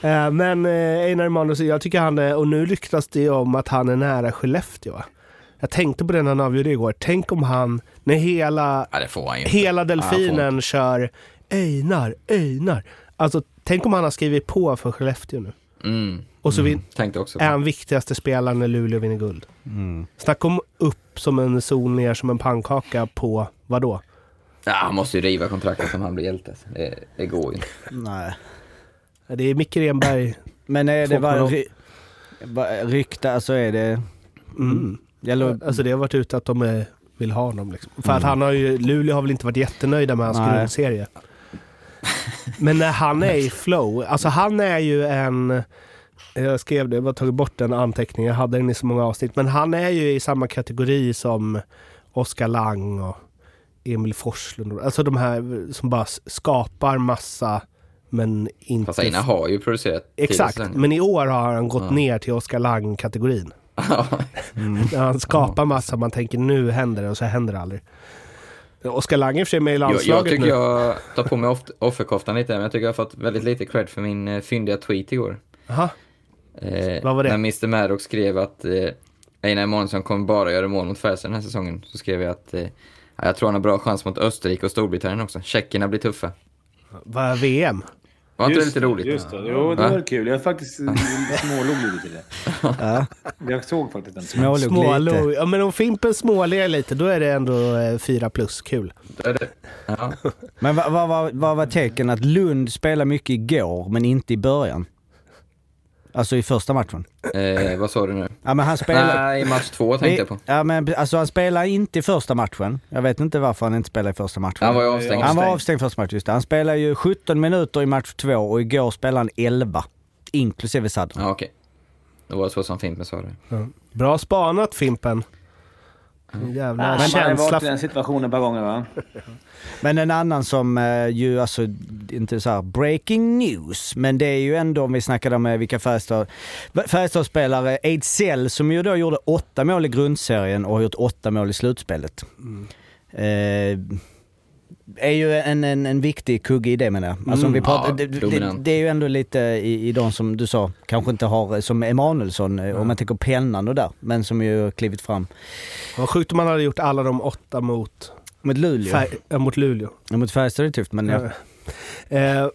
S2: Eh, Men eh, Einar Emanuelsson, jag tycker han är, och nu ryktas det om att han är nära Skellefteå. va? Jag tänkte på det när han avgjorde igår. Tänk om han, när hela,
S6: Ja, det får han
S2: hela
S6: Ja,
S2: delfinen kör Einar, Einar. Alltså, tänk om han har skrivit på för Skellefteå nu.
S6: Mm.
S2: Och så
S6: också
S2: är han viktigaste spelaren när Luleå vinner guld.
S1: Mm.
S2: Snacka om upp som en sol, ner som en pannkaka på vadå?
S6: Ja, han måste ju riva kontraktet om han blir hjälte. Det, det går ju inte.
S1: Nej.
S2: Det är Micke Renberg.
S1: Men är det bara
S2: 2.0.
S1: ry, bara rykte, alltså är det...
S2: Mm.
S1: Eller,
S2: Alltså det har varit ute att de eh, vill ha honom. Liksom. För att han har ju, Luleå har väl inte varit jättenöjda med hans
S1: Nej.
S2: grundserie. Men när han är i flow, alltså han är ju en... Jag skrev det, jag har tagit bort den anteckningen, jag hade den i så många avsnitt. Men han är ju i samma kategori som Oskar Lang och Emil Forslund. Alltså de här som bara skapar massa men inte...
S6: Fast Einar har ju producerat
S2: Exakt, men i år har han gått
S6: Ja.
S2: ner till Oskar Lang-kategorin. När han skapar massa, man tänker nu händer det och så händer det aldrig. Oskar Lang är i och för sig med i
S6: jag,
S2: landslaget
S6: jag tycker
S2: nu.
S6: jag tar på mig off- offerkoftan lite, men jag tycker jag har fått väldigt lite cred för min eh, fyndiga tweet igår.
S2: Aha.
S6: Eh,
S2: Vad var det?
S6: När Mr Maddox skrev att eh, Einar Emanuelsson kommer bara göra mål mot Färjestad den här säsongen, så skrev jag att eh, ja, jag tror han har bra chans mot Österrike och Storbritannien också. Tjeckerna blir tuffa.
S2: Vad är VM?
S6: Var inte det lite roligt?
S3: Just det. Jo, det
S6: Va?
S3: var kul. Jag faktiskt smålog lite till det.
S1: ja,
S3: Jag såg faktiskt den.
S1: smålog lite.
S2: Smålo. Ja, men om Fimpen småler lite, då är det ändå eh, fyra plus. Kul.
S6: Det är det. Ja.
S1: Men vad vad- vad- vad var tecken att Lund spelade mycket igår, men inte i början? Alltså i första matchen.
S6: Eh, vad sa du nu?
S1: Ja men han spelade...
S6: Nej, i match två tänkte jag på.
S1: Ja men alltså han spelade inte i första matchen. Jag vet inte varför han inte spelade i första matchen.
S6: Han var ju avstängd.
S1: Han var avstängd första matchen, just det. Han spelade ju 17 minuter i match två och igår spelade han 11. Inklusive Sadr.
S6: Ja, okej. Det var så som Fimpen sa det.
S2: Bra spanat Fimpen. En Jävla
S3: Men man har
S2: känsla.
S3: varit i den situationen ett par gånger va?
S1: Men en annan som eh, ju, alltså inte så här breaking news, men det är ju ändå om vi snackade om eh, vilka Färjestad, Färjestad-spelare, Ejdsell som ju då gjorde åtta mål i grundserien och har gjort åtta mål i slutspelet. Eh, är ju en, en, en viktig kugge i det menar jag. Alltså om vi
S2: Mm.
S1: pratar,
S6: Ja,
S1: det, det, det är ju ändå lite i, i de som du sa, kanske inte har, som Emanuelsson, eh, om man tänker pennan och där, men som ju klivit fram.
S2: Vad sjukt om man hade gjort alla de åtta mot,
S1: Mot Luleå.
S2: Fär- äh, mot Luleå.
S1: Ja, Mot Färjestad är det tufft, men ja.
S2: Eh,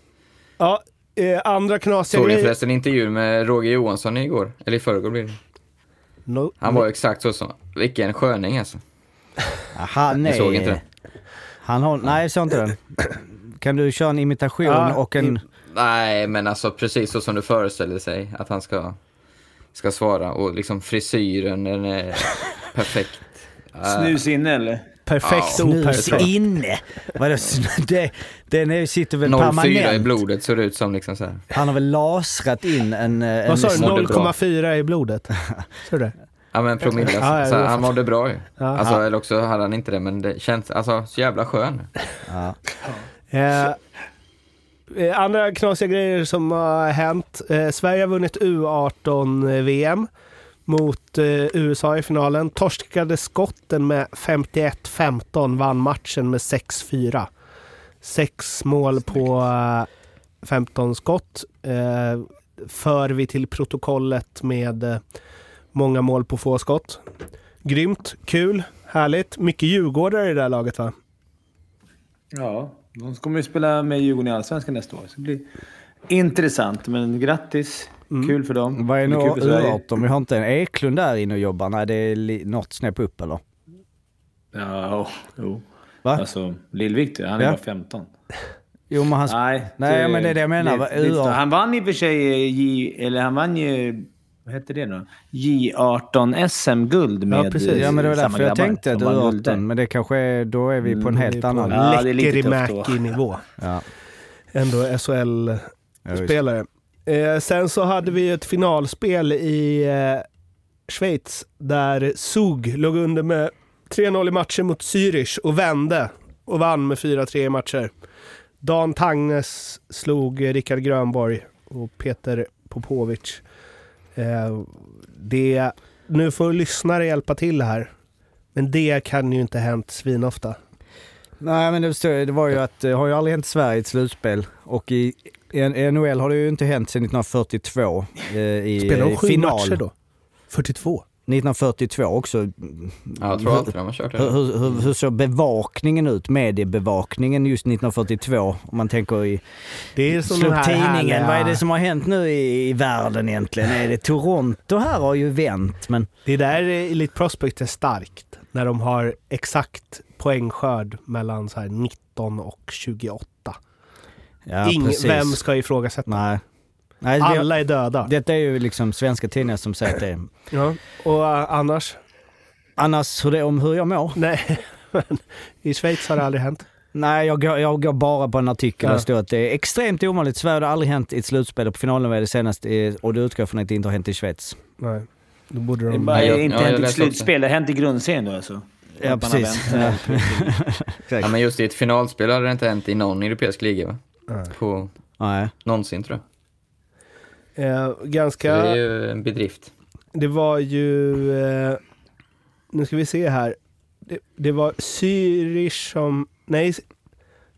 S2: ja, eh, andra knasiga
S6: Såg ni förresten intervjun med Roger Johansson igår? Eller i förrgår blir det.
S2: No,
S6: Han var ju exakt så som... Vilken sköning alltså.
S1: Ja, Han
S6: Jag
S1: är...
S6: såg inte den.
S1: Han har... Nej, jag inte den. Kan du köra en imitation
S2: Ja,
S1: och en...
S2: i-
S6: Nej, men alltså precis så som du föreställer sig att han ska, ska svara. Och liksom frisyren, den är perfekt.
S3: Snus inne eller?
S2: perfekt
S6: Ja.
S1: Snus
S2: operfekt.
S1: inne! Vadå, det, den är, sitter väl
S6: 04 i
S1: permanent?
S6: blodet ser det ut som liksom så här.
S1: Han har väl lasrat in en... eh, en
S2: Vad sa du?
S6: mådde bra.
S2: 0,4 i blodet? Sa du det?
S6: Ja men promille, alltså.
S2: Ja, ja,
S6: så han mådde bra ju.
S2: Ja.
S6: Alltså, eller också hade han inte det, men det känns, alltså så jävla skön.
S1: Ja.
S2: Eh, eh, andra knasiga grejer som har hänt. Eh, Sverige har vunnit U18-VM. mot eh, USA i finalen. Torskade skotten med 51-15, vann matchen med 6-4. Sex mål på eh, 15 skott. Eh, för vi till protokollet med eh, många mål på få skott. Grymt, kul, härligt. Mycket djurgårdare i det här laget va?
S3: Ja, de kommer ju spela med Djurgården i Allsvenskan nästa år. Så det blir intressant, men grattis. Kul för dem.
S1: Vad är nu
S3: kul för Sverige.
S1: U18? Vi har inte en Eklund där inne och jobbar? Nej, det är något snäpp upp eller?
S3: Ja, jo.
S1: Va?
S3: Alltså, Lill-Viktor, han är
S1: Ja.
S3: bara 15.
S1: Jo, men han...
S3: Nej,
S1: Nej, men det är det jag menar.
S3: det-
S1: U18.
S3: det- Han vann i och för sig J... Eller han vann ju... Vad hette det då? J18 SM-guld med
S2: Ja, precis.
S1: Ja, men det var därför jag tänkte att
S3: där.
S1: U18, men det kanske är, då är vi på en
S2: är
S1: helt annan...
S3: Ja.
S2: Läckerimäki-nivå.
S1: Ja.
S2: Ändå. SHL-spelare. Eh, sen så hade vi ett finalspel i eh, Schweiz där Zug låg under med 3-0 i matcher mot Zürich och vände och vann med 4-3 i matcher. Dan Tangnes slog eh, Rickard Grönborg och Peter Popovic. Eh, det, nu får lyssnare hjälpa till här. Men det kan ju inte hänt svinofta.
S1: Nej men det, det var ju att det har ju aldrig hänt i Sverige i ett slutspel och i NHL har det ju inte hänt sedan 1942 eh, i
S2: Spelar de
S1: eh,
S2: sju
S1: final.
S2: matcher då? 42?
S1: 1942 också.
S6: Ja, jag tror alltid de har kört
S1: Hur,
S6: det.
S1: hur, hur, hur såg bevakningen ut, mediebevakningen just 1942? Om man tänker i
S2: Det är som
S1: slå upp tidningen,
S2: härliga-
S1: vad är det som har hänt nu i, i världen egentligen? Är det Toronto här har ju vänt men...
S2: Det är där Elite Prospect är starkt. När de har exakt poängskörd mellan så här 19 och 28.
S1: Ja,
S2: Ing,
S1: precis.
S2: vem ska ifrågasätta?
S1: Nej. Nej det,
S2: Alla är döda.
S1: detta är ju liksom svenska tidningar som säger att det är.
S2: Ja. Och uh, annars?
S1: Annars hur det, om hur jag mår?
S2: Nej, men i Schweiz har det aldrig hänt.
S1: Nej, jag går, jag går bara på en artikel där
S2: Ja.
S1: det står att det är extremt ovanligt. Sverige har aldrig hänt i ett slutspel och på finalen var det senast och det utgår från att det inte har hänt i Schweiz.
S2: Nej. Då borde
S3: Det är
S2: de...
S3: bara
S6: Ja, jag-
S3: inte
S6: ja,
S3: hänt i ett slutspel. Det har hänt i grundserien då alltså.
S1: Ja, precis. Ja.
S6: Ja, men just i ett finalspel hade det inte hänt i någon europeisk liga va?
S2: Nej.
S6: På
S1: Nej.
S6: någonsin tror jag.
S2: Eh, ganska...
S6: det är ju en bedrift.
S2: Det var ju... Eh, nu ska vi se här. Det, det var Zürich som... Nej,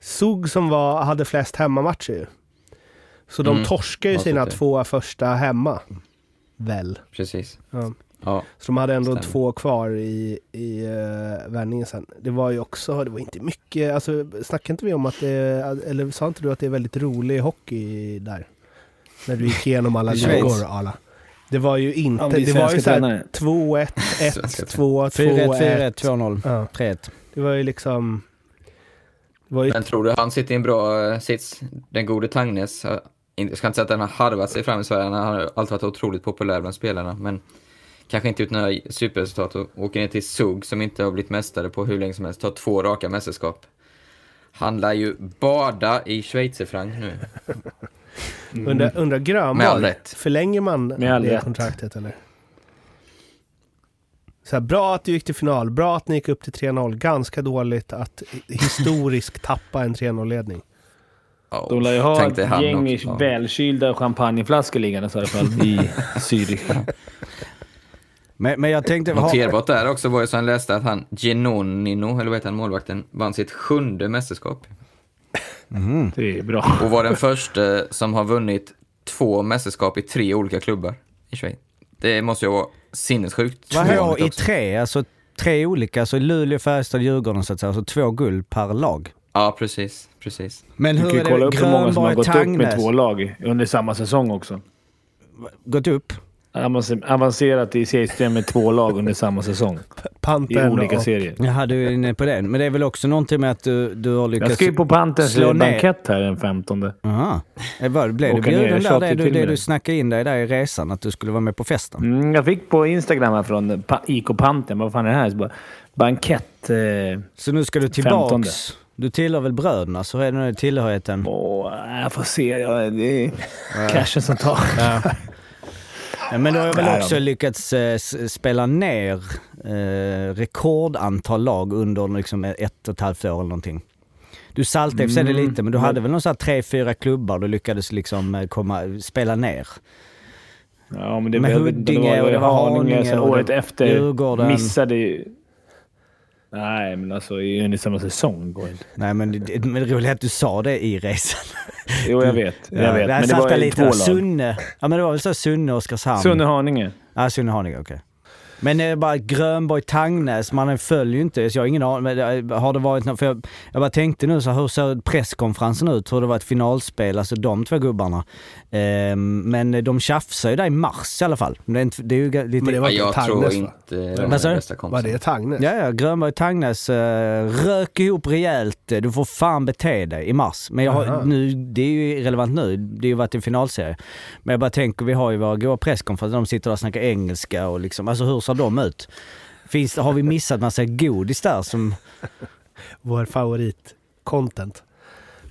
S2: Zug som var, hade flest hemmamatcher ju. Så de
S6: Mm.
S2: torskade ju sina två första hemma. Väl?
S6: Precis.
S2: Ja.
S6: Ja.
S2: Så de hade ändå
S6: Stämmer.
S2: två kvar i, i uh, vändningen sen. Det var ju också, det var inte mycket, alltså snackade inte vi om att det, eller sa inte du att det är väldigt rolig hockey där? När du gick igenom alla ligor alla. Det var ju inte, det var ju såhär
S3: tränare.
S2: 2-1,
S6: Svenska
S2: 1-2,
S1: 4-1, 4-1,
S2: 2-1.
S1: 2-0,
S2: Ja,
S1: 3-1.
S2: det var ju liksom... Var ju,
S6: Men tror du han sitter i en bra eh, sits? Den gode Tangnes, inte- jag ska inte säga att han har harvat sig fram i Sverige, han har alltid varit otroligt populär bland spelarna, men kanske inte ut några superresultat och åker ner till Zug som inte har blivit mästare på hur länge som helst, tar två raka mästerskap. Han lär ju bada i schweizerfranc nu.
S2: undrar, undrar
S6: Med all
S2: Grönborg,
S6: rätt.
S2: förlänger man det
S3: rätt.
S2: kontraktet eller? Så här, bra att du gick till final, bra att ni gick upp till 3-0, ganska dåligt att historiskt tappa en 3-0-ledning.
S6: Ja,
S3: De lär ju ha ett gäng
S6: också. Ja.
S3: välkylda champagneflaskor liggandes i alla fall i Zürich.
S1: Men, men jag tänkte...
S6: Noterbart där också var ju så han läste att han, Genonino, eller vad heter han, målvakten, vann sitt sjunde mästerskap.
S3: Det är bra.
S6: Och var den första som har vunnit två mästerskap i tre olika klubbar i Schweiz. Det måste ju vara sinnessjukt.
S1: Har i tre? Alltså tre olika, alltså Luleå, Färjestad, Djurgården så att säga. Alltså två guld per lag.
S6: Ja, precis. precis.
S1: Men
S3: Du
S1: hur
S3: kan ju
S1: är
S3: kolla
S1: det?
S3: upp hur många som har gått upp med två lag under samma säsong också.
S1: gått upp?
S3: Avanc- Avancerat i seriesystem med två lag under samma säsong. I
S2: Pantern
S3: olika
S2: och,
S3: serier.
S1: Jaha, du är inne på den. Men det är väl också någonting med att du, du har lyckats...
S3: Jag ska ju på
S1: ner-
S3: bankett här den 15.
S1: Jaha. Eh, vad, Blev du bjuden där? Det, du, det du snackade in dig där i resan, att du skulle vara med på festen?
S3: Mm, jag fick på Instagram här från pa- IK Panten. Vad fan är det här? Så bara, bankett. Eh,
S1: Så nu ska du tillbaks? Du tillhör väl bröderna, så är det nu tillhörigheten?
S3: åh, jag får se. Ja, det är cashen som tar.
S1: Ja. Men du har väl också lyckats eh, spela ner eh, rekordantal lag under liksom ett och ett halvt år eller någonting. Du saltade mm, det lite, men du hade väl någon sån här tre, fyra klubbar du lyckades liksom eh, komma, spela ner?
S3: Ja, men det
S1: Med Huddinge och det var Haninge
S3: året efter
S1: Djurgården.
S3: missade ju... Nej, men alltså i under samma säsong går inte.
S1: Nej men det, men det roliga är att du sa det i resan.
S3: Jo, jag vet. Jag vet.
S1: det
S3: Men det var
S1: lite.
S3: två lag.
S1: Sunne. Ja men det var väl så Sunne och Oskarshamn.
S3: Sunne Haninge.
S1: Ja, Sunne Haninge, okej. Men det är bara Grönborg, Tangnäs, man följer ju inte, så jag har ingen aning. Men det- har det varit något, för jag, jag bara tänkte nu så hur ser presskonferensen ut? Hur det var ett finalspel, alltså de två gubbarna. Ehm, men de tjafsar ju där i mars i alla fall. Det är, inte, det är ju lite...
S2: Men det var
S6: Ja,
S2: inte
S6: jag tror
S2: Tangnes, va?
S6: inte de är bästa
S2: Var
S6: kompisar.
S2: det Tangnes?
S1: Ja, ja, Grönborg Tangnäs uh, rök ihop rejält. Du får fan bete dig i mars. Men jag har,
S2: Aha.
S1: nu, det är ju relevant nu. Det har ju varit en finalserie. Men jag bara tänker, vi har ju våra goa presskonferenser. De sitter där och snackar engelska och liksom, alltså hur ser de ut? Finns, har vi missat massa godis där som...
S2: Vår favorit-content.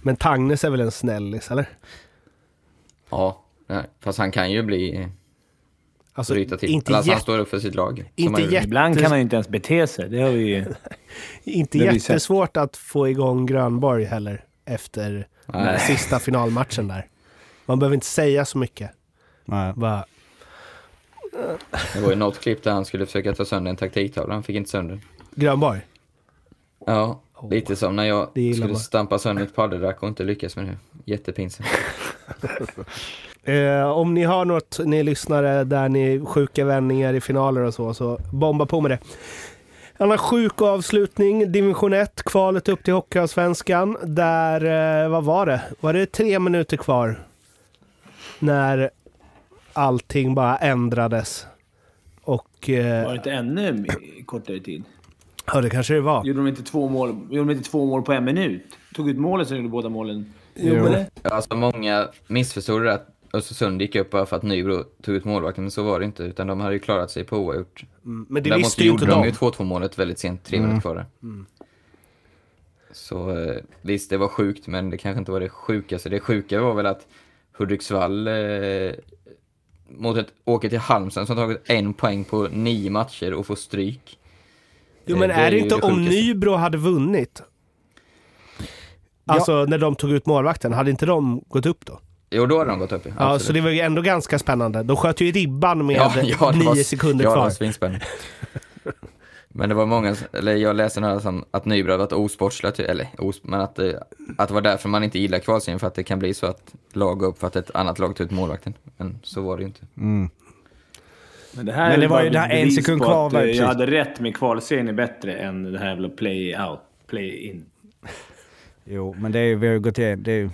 S2: Men Tangnes är väl en snällis, eller?
S6: Ja, nej. fast han kan ju bli...
S2: Alltså,
S6: bryta till.
S2: inte
S6: alltså, han står upp för sitt lag.
S2: inte jätte-
S3: Ibland kan han ju inte ens bete sig. Det har vi ju...
S2: Inte
S3: Det
S2: jättesvårt att få igång Grönborg heller efter den
S6: Nej.
S2: sista finalmatchen där. Man behöver inte säga så mycket.
S1: Nej.
S2: Bara,
S6: Det var ju något klipp där han skulle försöka ta sönder en taktiktavla. Han fick inte sönder den.
S2: Grönborg?
S6: Ja, lite som när jag skulle
S2: man.
S6: stampa sönder ett paddelrack och inte lyckas med det. Jättepinsamt.
S2: Eh, om ni har något, ni lyssnare, där ni sjuka vändningar i finaler och så, så bomba på med det. Annan sjuk avslutning, division 1, kvalet upp till Hockeyallsvenskan. Där, eh, vad var det? Var det tre minuter kvar? När allting bara ändrades. Och, eh,
S3: Var det inte ännu kortare tid?
S2: ja det kanske det var.
S3: Gjorde de inte två mål, gjorde de inte två mål på en minut? Tog ut målet så gjorde båda målen.
S2: Jo, det,
S6: Alltså många missförstod det att Östersund gick upp bara för att Nybro tog ut målvakten, men så var det inte. Utan de hade ju klarat sig på oavgjort.
S2: mm, men det
S6: Däremot
S2: visste ju inte
S6: gjorde de
S2: de.
S6: ju 2-2 målet väldigt sent, tre minuter kvar där. Så eh, visst, det var sjukt, men det kanske inte var det sjukaste. Det sjuka var väl att Hudiksvall eh, mot ett, åker till Halmstad som tagit en poäng på nio matcher och får stryk.
S2: Jo men
S6: Eh,
S2: är det inte om. Nybro hade vunnit? Alltså när de tog ut målvakten, hade inte de gått upp då?
S6: Jo, då hade de gått upp.
S2: Ja,
S6: absolut.
S2: så det var ju ändå ganska spännande. De sköt ju ribban med
S6: Ja, ja, det
S2: nio
S6: var-
S2: sekunder
S6: ja, det
S2: kvar.
S6: var svinspännande. Men det var många, eller jag läste några som att Nybro hade varit osportsliga, eller os, men att, det- att det var därför man inte gillar kvalserien, för att det kan bli så att lag går upp för att ett annat lag tar ut målvakten. Men så var det ju inte.
S3: Men det, här
S1: Men
S3: är
S1: det var
S3: bara
S1: ju det här en sekund kvar
S3: att,
S1: var
S3: eh, Jag hade rätt med kvalserien är bättre än det här jävla play out, play in.
S1: Jo, men det är ju, vi har ju gått igenom, det är ju...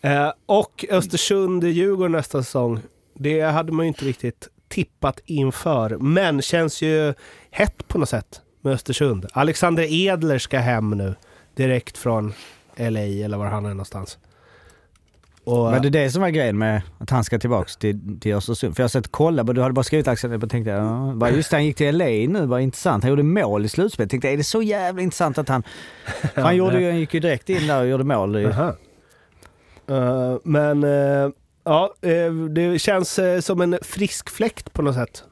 S2: Eh, och Östersund-Djurgården nästa säsong. Det hade man ju inte riktigt tippat inför. Men känns ju hett på något sätt med Östersund. Alexander Edler ska hem nu. Direkt från LA eller var han är någonstans. Och,
S1: Var det det som var grejen med att han ska tillbaks till, till Östersund? För jag har sett kolla, du hade bara skrivit Axel, bara tänkte, ja, bara, just det, han gick till LA nu, vad intressant. Han gjorde mål i slutspelet. Tänkte, är det så jävla intressant att han... han, gjorde han gick ju direkt in där och gjorde mål. i-
S2: Aha. Eh, men eh, ja, eh, det känns eh, som en frisk fläkt på något sätt.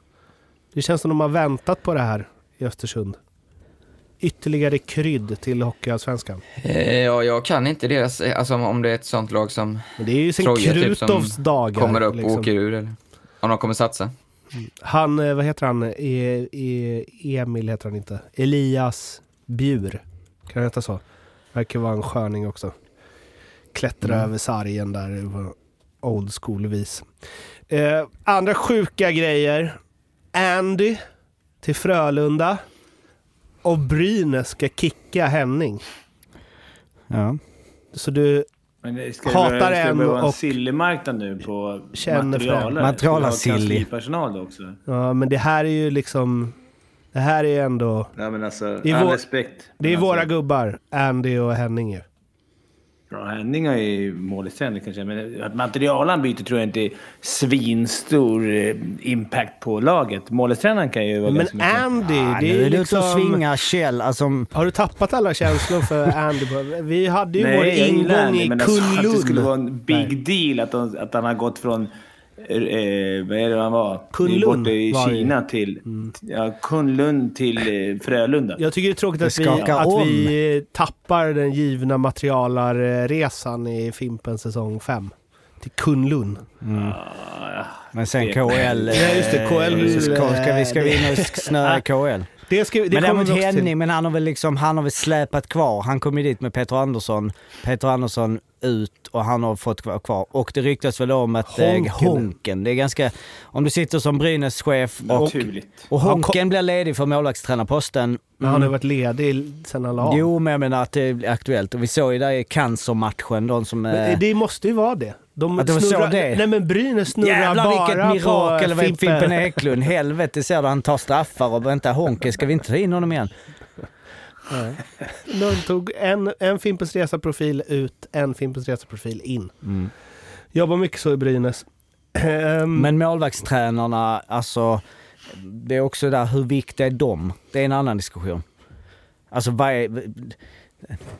S2: Det känns som de har väntat på det här i Östersund. Ytterligare krydd till Hockeyallsvenskan.
S6: Eh, ja, jag kan inte deras, alltså om det är ett sånt lag som
S2: Men det är ju sen
S6: Troja, typ,
S2: Krutovs dagar.
S6: kommer upp
S2: liksom.
S6: och åker ur, eller om de kommer satsa.
S2: Han, vad heter han? E, e, Emil heter han inte. Elias Bjur. Kan det heta så? Verkar vara en sköning också. Klättra
S6: Mm.
S2: över sargen där old school-vis. Eh, andra sjuka grejer. Andy till Frölunda. Och Brynäs ska kicka Henning.
S1: Ja.
S2: Så du
S3: Men ska
S2: Hatar
S3: det
S2: en
S3: vara en
S2: och
S3: sillymarknad nu på vi ha
S1: silly.
S3: kanslipersonal då också?
S2: Ja, men det här är ju liksom... Det här är ju ändå...
S3: Nej men alltså,
S2: Det är
S3: all
S2: vår-
S3: respekt.
S2: Det är
S3: men
S2: våra
S3: alltså,
S2: gubbar, Andy och Henning ju.
S3: Bra har ju målsättning kanske, men att materialanbyte tror jag inte är svinstor eh, impact på laget. Målsättningen kan ju vara
S2: Men
S3: ganska mycket.
S2: Andy,
S1: Ja,
S2: det är
S1: är
S2: liksom...
S1: svingar Kjell, alltså...
S2: Har du tappat alla känslor för Andy? Vi hade ju vår
S3: Nej, gillar
S2: ingång i
S3: men alltså, att det skulle vara en big deal att, de, att han har gått från... Eh, vad är det han var?
S2: Kunlund
S3: Borta i
S2: var det ju.
S3: Kina till... Ja, Kunlund till eh, Frölunda.
S2: Jag tycker det är tråkigt
S1: Det
S2: att, vi, att
S1: om.
S2: vi tappar den givna materialarresan i Fimpen säsong 5. Till Kunlund.
S3: Ja,
S1: Men sen
S3: Det-
S1: KL...
S2: Ja, just det,
S1: eh,
S2: KL,
S1: Ska, ska vi, ska vi in och
S2: eh,
S1: snöa KL?
S2: Det, ska, det
S1: men däremot. Henning, men han har väl liksom, han har väl släpat kvar. Han kom ju dit med Peter Andersson. Peter Andersson ut och han har fått vara kvar. Och det ryktas väl om att eh,
S2: Honken.
S1: Honken, det är ganska... Om du sitter som Brynäs-chef och, och
S2: Han
S1: Honken blir ledig för målvaktstränarposten.
S2: Men han har varit ledig sen han la.
S1: Jo, men jag menar att det är aktuellt. Och vi såg ju där i cancermatchen, de som...
S2: Men
S1: eh,
S2: det måste ju vara det. De
S1: Att det var så
S2: snurrar,
S1: det?
S2: Nej men Brynäs snurrar
S1: Jävlar
S2: bara
S1: vilket mirakel
S2: på
S1: i Fimpen Eklund. Helvete ser du, han tar straffar och vänta Honken, ska vi inte ta in honom igen?
S2: De tog en, en Fimpens Resa-profil ut, en Fimpens Resa-profil in. Jobbar mycket så i Brynäs. Ehm,
S1: Men målvaktstränarna, alltså det är också där, hur viktiga är de? Det är en annan diskussion. Alltså vad är...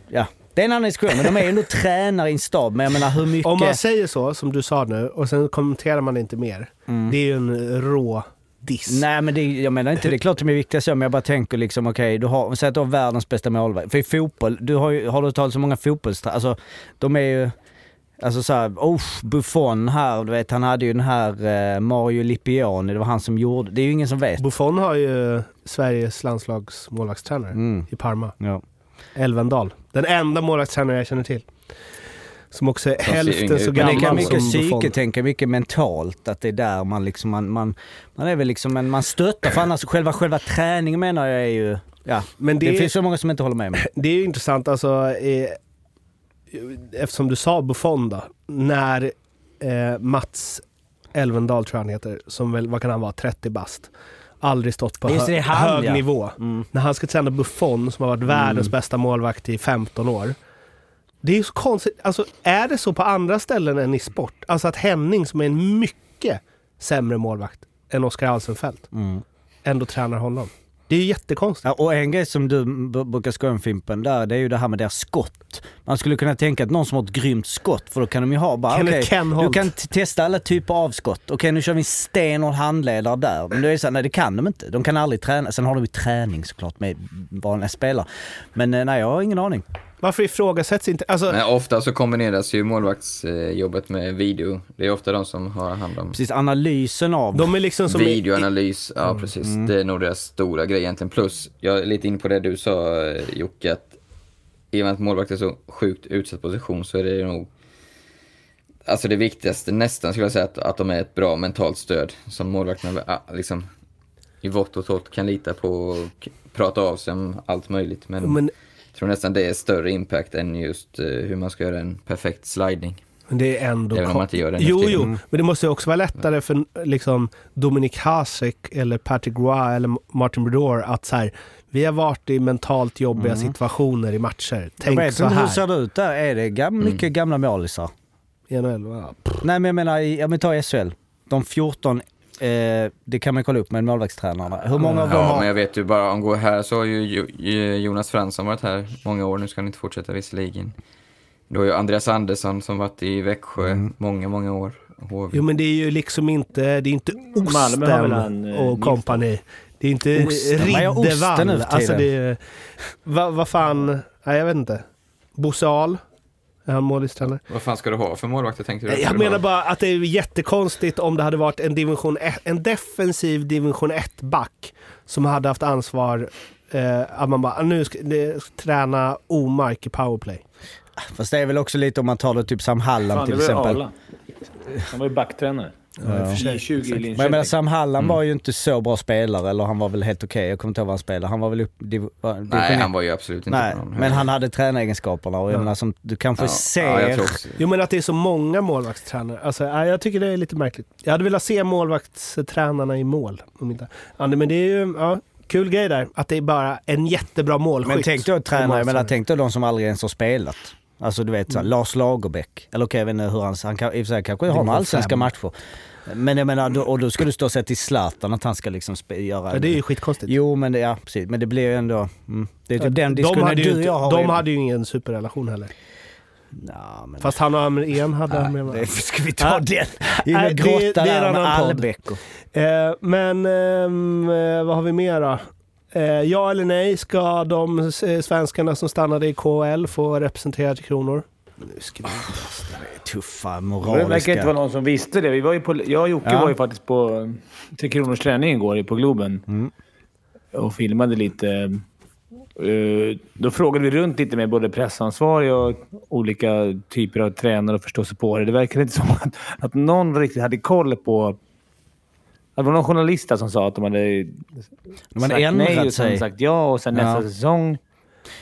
S1: Ja, det är en annan diskussion, men de är ju ändå tränare i en stab. Men jag menar hur mycket...
S2: Om man säger så, som du sa nu, och sen kommenterar man inte mer. Det är ju en rå diss.
S1: Nej men det, jag menar inte, det är klart de är viktiga så, men jag bara tänker liksom okej, du har, säg att du har världens bästa målvakt. För i fotboll, du har ju, har du talat så många fotbollstränare, alltså de är ju, alltså såhär, oh, Buffon här, du vet han hade ju den här eh, Mario Lippiani, det var han som gjorde, det är ju ingen som vet.
S2: Buffon har ju Sveriges landslags målvaktstränare
S1: Mm,
S2: i Parma.
S1: ja.
S2: Elvendal. Den enda målvaktstränare jag känner till. Som också är hälften så
S6: ut.
S1: Men det
S2: gammal
S1: kan mycket
S2: som
S1: psyke, tänka mycket mentalt, att det är där man liksom, man, man, man är väl liksom en, man stöttar, för annars själva, själva träningen menar jag är ju, ja.
S2: Men
S1: Det,
S2: det,
S1: finns så många som inte håller med mig.
S2: det är ju intressant alltså, eh, eftersom du sa Buffon då, när eh, Mats Elvendal tror jag han heter, som väl, vad kan han vara, 30 bast. Aldrig stått på hö-
S1: han,
S2: hög
S1: ja.
S2: nivå.
S1: Mm.
S2: När han ska träna Buffon som har varit världens bästa målvakt i 15 år. Det är ju så konstigt, alltså är det så på andra ställen än i sport? Alltså att Henning som är en mycket sämre målvakt än Oskar Alsenfelt
S1: Mm.
S2: ändå tränar honom. Det är ju jättekonstigt.
S1: Ja, och en grej som du brukar skoja om Fimpen där, det är ju det här med deras skott. Man skulle kunna tänka att någon som har ett grymt skott, för då kan de ju ha bara, okej,
S2: Kenholt.
S1: du kan testa alla typer av skott. Okej, nu kör vi en stenhård handledare där. Men det är så här, nej det kan de inte. De kan aldrig träna. Sen har de ju träning såklart med vanliga spelare. Men eh, nej, jag har ingen aning.
S2: Varför ifrågasätts inte... Alltså,
S6: Men ofta så kombineras ju målvaktsjobbet med video. Det är ofta de som har hand om
S1: Precis, analysen av...
S2: de är liksom som... i-
S6: videoanalys. Ja, precis. Det är nog deras stora grej egentligen. Plus, jag är lite inne på det du sa Jocke, att i och med att målvakt är så sjukt utsatt position så är det nog Alltså det viktigaste nästan skulle jag säga att, att de är ett bra mentalt stöd som målvakterna ah, liksom i vått och torrt kan lita på och prata av sig om allt möjligt. Men,
S2: Men,
S6: jag tror nästan det är större impact än just eh, hur man ska göra en perfekt sliding.
S2: men det är ändå...
S6: Även om man inte gör det
S2: Jo, jo, men det måste ju också vara lättare för liksom Dominik Hasek eller Patrick Roy eller Martin Brodeur att så här, vi har varit i mentalt jobbiga situationer i matcher.
S1: jag
S2: Tänk
S1: vet
S2: så
S1: inte, hur
S2: här.
S1: ser det ut där? Är det gam- mycket gamla målisar?
S2: I NHL.
S1: Nej men jag menar, i- ja men ta SHL. De 14, eh, det kan man kolla upp med målvaktstränarna. Hur många av dem
S6: Ja,
S1: har...
S6: men jag vet ju bara om går här så har ju Jo- Jo- Jonas Fransson varit här många år. Nu ska han inte fortsätta visserligen. Du har ju Andreas Andersson som varit i Växjö många, många år. HV.
S2: Jo men det är ju liksom inte, det är inte Osten
S3: en, eh,
S2: och kompani. Det är inte
S1: Osten.
S2: Riddervall. Alltså det är, vad vad fan, nej jag vet inte. Bosse Ahl, är han målvaktstränare?
S6: Vad fan ska du ha för målvakter tänkte du?
S2: Jag menar bara att det är jättekonstigt om det hade varit en, division ett, en defensiv division 1-back som hade haft ansvar eh, att man bara, nu ska, det, ska träna Omark i powerplay.
S1: Fast det är väl också lite om man tar det typ Sam Hallam
S3: Fan,
S1: till exempel.
S3: Han var ju backtränare.
S1: Ja.
S3: I 20 i
S1: Men jag menar. Sam Hallam var ju inte så bra spelare, eller han var väl helt okej, jag kommer inte ihåg vad han spelade. Han var väl upp... div- var-
S6: Nej,
S1: division-
S6: han var ju absolut inte
S1: Nej,
S6: någon
S1: men han hade tränaregenskaperna och jag
S2: Ja.
S1: menar som du kanske
S6: ja,
S1: ser...
S6: Ja, jag tror också.
S2: Jo men att det är så många målvaktstränare. Alltså, nej, jag tycker det är lite märkligt. Jag hade velat se målvaktstränarna i mål. Om inte. Ja, men det är ju, ja, kul grej där. Att det är bara en jättebra målskytt.
S1: Men tänk då tränare, jag menar
S2: målvaktstränare.
S1: tänk då de som aldrig ens har spelat. Alltså du vet såhär,
S2: Mm.
S1: Lars Lagerbäck. Eller okej, jag vet inte hur han, han kan, i och för sig kanske har några allsvenska
S2: fem.
S1: matcher. Men jag menar, då, och då ska du stå och säga till Zlatan att han ska liksom göra...
S2: Ja, det är ju skitkonstigt.
S1: Jo men det, ja precis, men det blir ju ändå... Mm, det är
S2: Ja,
S1: typ den
S2: de
S1: diskussionen
S2: hade
S1: du och jag har.
S2: de
S1: i-
S2: hade ju ingen superrelation heller.
S1: Ja, men...
S2: Fast han och Amrén hade han med
S1: det, ska vi ta
S2: Ja.
S1: den? Och
S2: det-
S1: grotta
S2: det är
S1: där med. Albeck.
S2: Eh, men ehm, eh, vad har vi mer då? Eh, ja eller nej, ska de eh, svenskarna som stannade i KL få representera till Kronor? Nu skriver
S1: Det är tuffa
S3: Det
S1: moraliska...
S3: verkar inte vara någon som visste det. Vi var ju på, jag och Jocke
S1: Ja.
S3: var ju faktiskt på Tre Kronors träning igår på Globen.
S1: Mm.
S3: Och filmade lite. Eh, Då frågade vi runt lite med både pressansvarig och olika typer av tränare och förståsigpåare. Det verkar inte som att, att någon riktigt hade koll på... Det var någon journalist som sa att de hade,
S1: De hade
S3: sagt nej och sen
S1: sig.
S3: sagt ja och sen
S1: Ja.
S3: nästa säsong.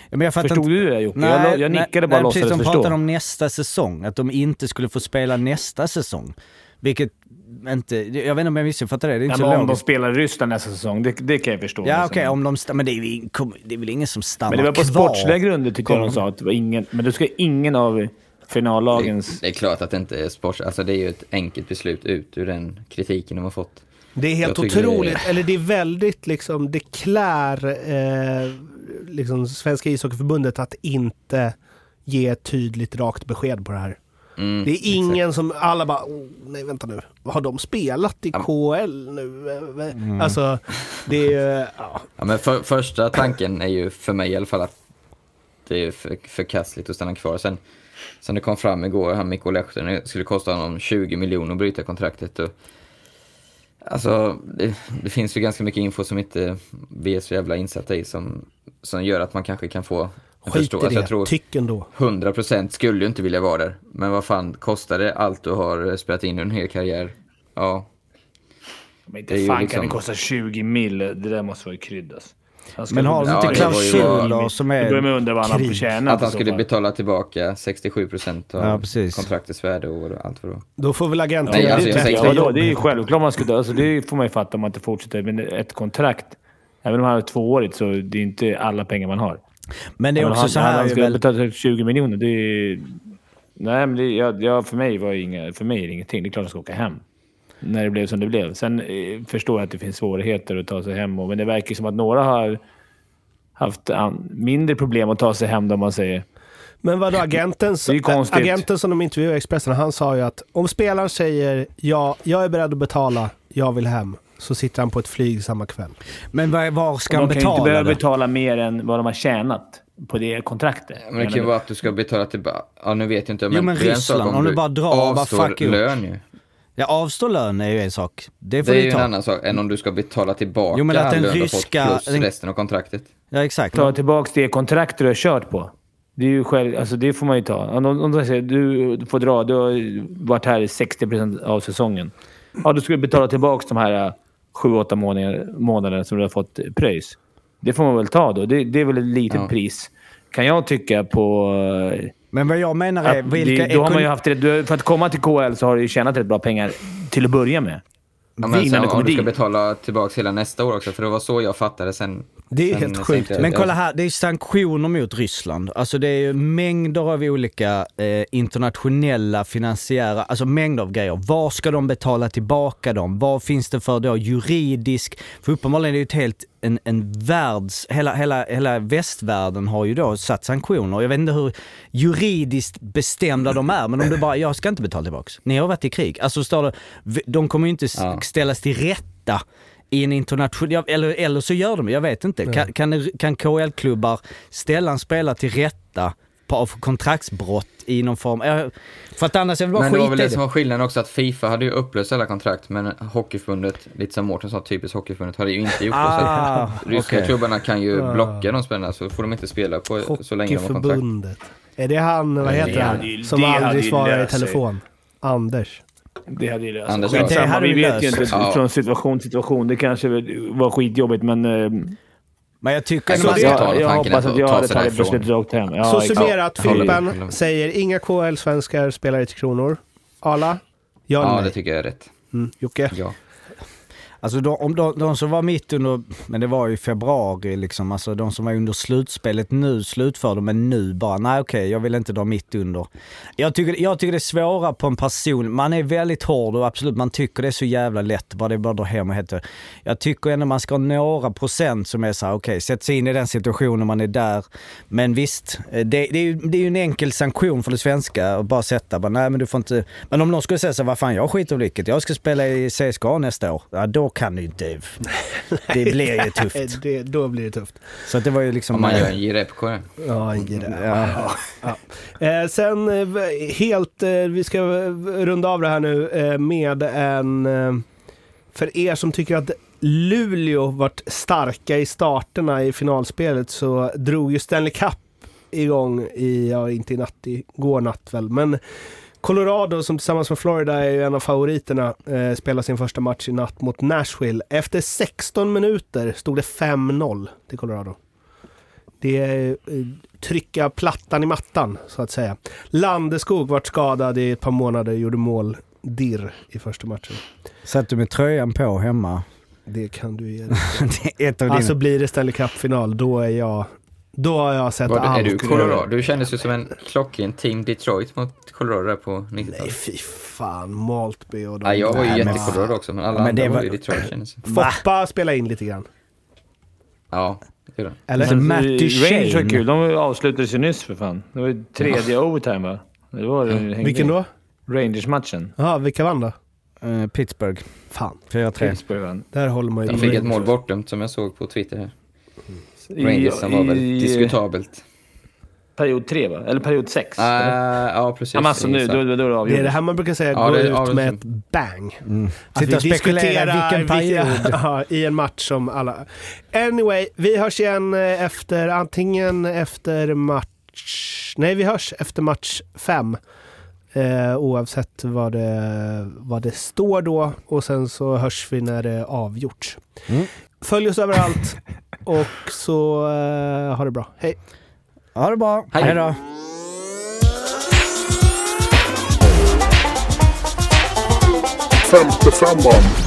S1: Ja, men jag
S3: Förstod
S1: inte-
S3: du det Jocke? jag, jag nickade bara och
S1: nej, precis, de
S3: förstå.
S1: pratade om nästa säsong. Att de inte skulle få spela nästa säsong. Vilket inte... Jag vet inte om jag missuppfattade det. Det är
S3: Ja,
S1: inte
S3: men
S1: så
S3: om de spelar i Ryssland nästa säsong, det, det kan jag förstå.
S1: Ja
S3: liksom.
S1: okej, om de... sta- Men det är, det är väl ingen som stannar
S3: Men det var på
S1: kvar?
S3: sportsliga grunder tyckte jag de sa. Att det var ingen, men då ska ingen av finallagens...
S6: Det är klart att det inte är sport. Alltså det är ju ett enkelt beslut ut ur den kritiken de har fått.
S2: Det är helt
S6: tycker det är-
S2: otroligt, eller det är väldigt liksom, det klär eh, liksom Svenska ishockeyförbundet att inte ge ett tydligt rakt besked på det här.
S6: Mm,
S2: Det är ingen
S6: exakt.
S2: som, alla bara, oh, nej vänta nu, har de spelat i
S6: Ja.
S2: KL nu? Eh, Alltså, det är ju, ja.
S6: Ja, men för, första tanken är ju för mig i alla fall att det är för, förkastligt att stanna kvar. Sen, sen det kom fram igår, han Mikko Lehtonen, det skulle kosta honom 20 miljoner att bryta kontraktet. Och, alltså, det, det finns ju ganska mycket info som inte vi är så jävla insatta i som, som gör att man kanske kan få en
S2: skit i
S6: förståelse.
S2: det,
S6: Jag tror
S2: tyck ändå.
S6: 100% skulle ju inte vilja vara där. Men vad fan, kostar det allt du har spelat in under en hel karriär? Ja,
S3: Men
S6: Det är
S3: inte
S6: ju
S3: fan kan
S6: liksom-
S3: det kosta 20 mil. Det där måste vara ju kryddas. Han
S1: Men har
S6: Ja,
S1: inte klausuler
S6: bara-
S1: som
S3: Jag
S1: är...
S3: med att undra vad han har tjänat
S6: att han skulle betala tillbaka 67% av
S1: Ja, precis.
S6: kontraktets värde och allt vad det.
S2: Då får väl agenten
S6: Nej, alltså, jag säger-
S3: Ja, då, det är ju självklart man skulle... Alltså, det får man ju fatta om man inte fortsätter. Men ett kontrakt, även om han har tvåårigt, så det är inte alla pengar man har.
S1: Men det är också
S3: han,
S1: så
S3: han,
S1: här
S3: han ska
S1: väl...
S3: betala 20 miljoner. Det är... Nej, men det, ja, ja, för, mig var inga, för mig är det ingenting. Det är klart att jag ska åka hem. När det blev som det blev. Sen eh, förstår jag att det finns svårigheter att ta sig hem. Och, men det verkar som att några har haft mindre problem att ta sig hem, då man säger.
S2: Men vadå, agenten, agenten som de intervjuade i Expressen, han sa ju att om spelaren säger ja, jag är beredd att betala, jag vill hem, så sitter han på ett flyg samma kväll.
S1: Men var, var ska
S3: de
S1: han
S3: kan ju inte
S1: betala
S3: behöva betala mer än vad de har tjänat på det kontraktet.
S6: Men det kan ju vara att du ska betala tillbaka, ja nu vet jag inte.
S1: Jo, men
S6: det är en sak
S1: Ryssland, om du bara drar och bara
S6: avstår
S1: fuck
S6: lön ju.
S1: Ja, avstå lön är ju en sak. Det får
S6: Det är
S1: du
S6: ju
S1: ta.
S6: en annan sak än om du ska betala tillbaka
S1: Jo, men att den
S6: lön du har
S1: ryska-
S6: fått plus
S1: den-
S6: resten av kontraktet.
S1: Ja, exakt.
S3: ta tillbaka det kontrakt du har kört på. Det är ju själv, alltså det får man ju ta. Om, om de säger du får dra, du har varit här i 60% av säsongen. Ja, du ska betala tillbaka de här 7-8 månader, månaderna som du har fått pröjs. Det får man väl ta då. Det, det är väl ett litet
S6: Ja.
S3: pris. Kan jag tycka på...
S1: Men vad jag menar är, vilka...
S3: det, då har man ju haft rätt, för att komma till KL så har du ju tjänat rätt bra pengar till att börja med.
S6: Ja, men
S3: Innan
S6: sen,
S3: du kommer
S6: om du ska betala tillbaka hela nästa år också, för det var så jag fattade sen.
S2: Det är
S6: sen
S2: helt sjukt.
S1: Men kolla här, det är sanktioner mot Ryssland. Alltså det är ju mängder av olika eh, internationella finansiära, alltså mängder av grejer. Var ska de betala tillbaka dem? Vad finns det för då juridisk, för uppenbarligen är det ju ett helt, en, en världs, hela, hela, hela västvärlden har ju då satt sanktioner. Jag vet inte hur juridiskt bestämda de är, men om du bara, jag ska inte betala tillbaks. Ni har varit i krig. Alltså står det, de kommer ju inte
S6: Ja.
S1: ställas till rätta i en internationell, eller, eller så gör de jag vet inte. Kan, kan, kan KL-klubbar ställa en spelare till rätta av kontraktsbrott i någon form? Ja, För att annars är det bara
S6: Men det var
S1: skit
S6: väl det som var skillnaden också, att Fifa hade ju upplöst alla kontrakt, men Hockeyförbundet, lite som Mårten sa, typiskt Hockeyförbundet, hade ju inte gjort det.
S1: Ah,
S6: Så ryska
S1: okej.
S6: klubbarna kan ju blocka de spelarna, så får de inte spela på så länge de har kontrakt.
S2: Är det han, vad heter han,
S3: ju-
S2: som aldrig svarar i telefon? Anders.
S3: Det hade ju löst
S6: Anders
S1: Det hade
S3: Vi vet ju inte.
S6: Ja.
S3: från situation till situation. Det kanske var skitjobbigt, men...
S1: Men jag tycker
S6: Så det- ta
S3: jag, jag hoppas
S6: att
S3: jag hade tagit beslutet rakt hem. Ja,
S2: så summerat, Fimpen säger inga KL-svenskar spelar i Tre Kronor. Arla? Ja
S6: Ja, det tycker jag är rätt.
S2: Mm. Jocke?
S6: Ja.
S1: Alltså de, om de, de som var mitt under, men det var ju februari liksom, alltså de som var under slutspelet nu slutförde men nu bara, nej okej jag vill inte dra mitt under. Jag tycker, jag tycker det är svårare på en person, man är väldigt hård och absolut man tycker det är så jävla lätt, bara det är bara att dra hem och heter. Jag tycker ändå man ska ha några procent som är så här, okej sätt sig in i den situationen man är där. Men visst, eh, det, det, är ju, det är ju en enkel sanktion för det svenska att bara sätta, bara, nej men du får inte, men om någon skulle säga så här, vad fan jag skiter i vilket, jag ska spela i CSKA nästa år, ja, då kan du inte... Det blir ju tufft.
S2: Det, då blir det tufft.
S1: Så att det var ju liksom...
S6: Om man gör en Jirepko där.
S2: Ja, en grej.
S1: Ja.
S2: Ja. Eh, sen eh, helt, eh, vi ska runda av det här nu eh, med en, för er som tycker att Luleå varit starka i starterna i finalspelet så drog ju Stanley Cup igång i, ja inte i natt, igår natt väl, men Colorado som tillsammans med Florida är en av favoriterna eh, spelar sin första match i natt mot Nashville. Efter 16 minuter stod det 5-0 till Colorado. Det är eh, trycka plattan i mattan så att säga. Landeskog vart skadad i ett par månader, gjorde mål dirr i första matchen.
S1: Satt du med tröjan på hemma?
S2: Det kan du ge dig. Alltså blir det Stanley Cup-final, då är jag... Då har jag sett
S6: Var,
S2: allt.
S6: är du Colorado? Du kändes ju som en klockren Team Detroit mot Colorado där på 90-talet.
S2: Nej fy fan, Maltby och de...
S6: Ja, jag var ju
S1: Nej,
S6: jätte-Colorado också, men alla
S1: Ja, men
S6: andra
S1: det
S6: var ju Detroit kändes det
S2: Foppa spelar in lite grann.
S6: Ja, det gjorde han.
S2: Eller?
S1: Så
S3: Men,
S1: Matt
S3: eh,
S1: Duchene.
S3: Rangers var kul. De avslutades ju nyss för fan. Det var ju tredje overtime va? Det var, det
S2: Vilken då?
S3: Rangers-matchen.
S2: Ja, vilka vann då?
S1: Eh, Pittsburgh,
S2: Fan,
S1: 4-3.
S3: Pittsburgh vann.
S2: där håller man ju...
S6: De fick ett mål bortdömt som jag såg på Twitter här. Rangers som var väl
S3: i-
S6: diskutabelt.
S3: Period tre va? Eller period sex?
S6: Uh,
S3: eller?
S6: ja, precis.
S3: Ja, alltså nu, då, då, då är det
S2: är
S3: avgjort.
S2: det här man brukar säga,
S6: Ja,
S2: gå ut
S6: det-
S2: med ett bang.
S1: Mm.
S2: Att
S1: Sitta
S2: vi diskuterar
S1: vilken period.
S2: ja, i en match som alla... Anyway, vi hörs igen eh, efter, antingen efter match... Nej, vi hörs efter match fem. Eh, oavsett vad det, vad det står då. Och sen så hörs vi när det är avgjort.
S1: Mm.
S2: Följ oss överallt och så eh, ha det bra. Hej!
S1: Ha det bra.
S6: Hej.
S1: Hej då.
S8: Femte femman.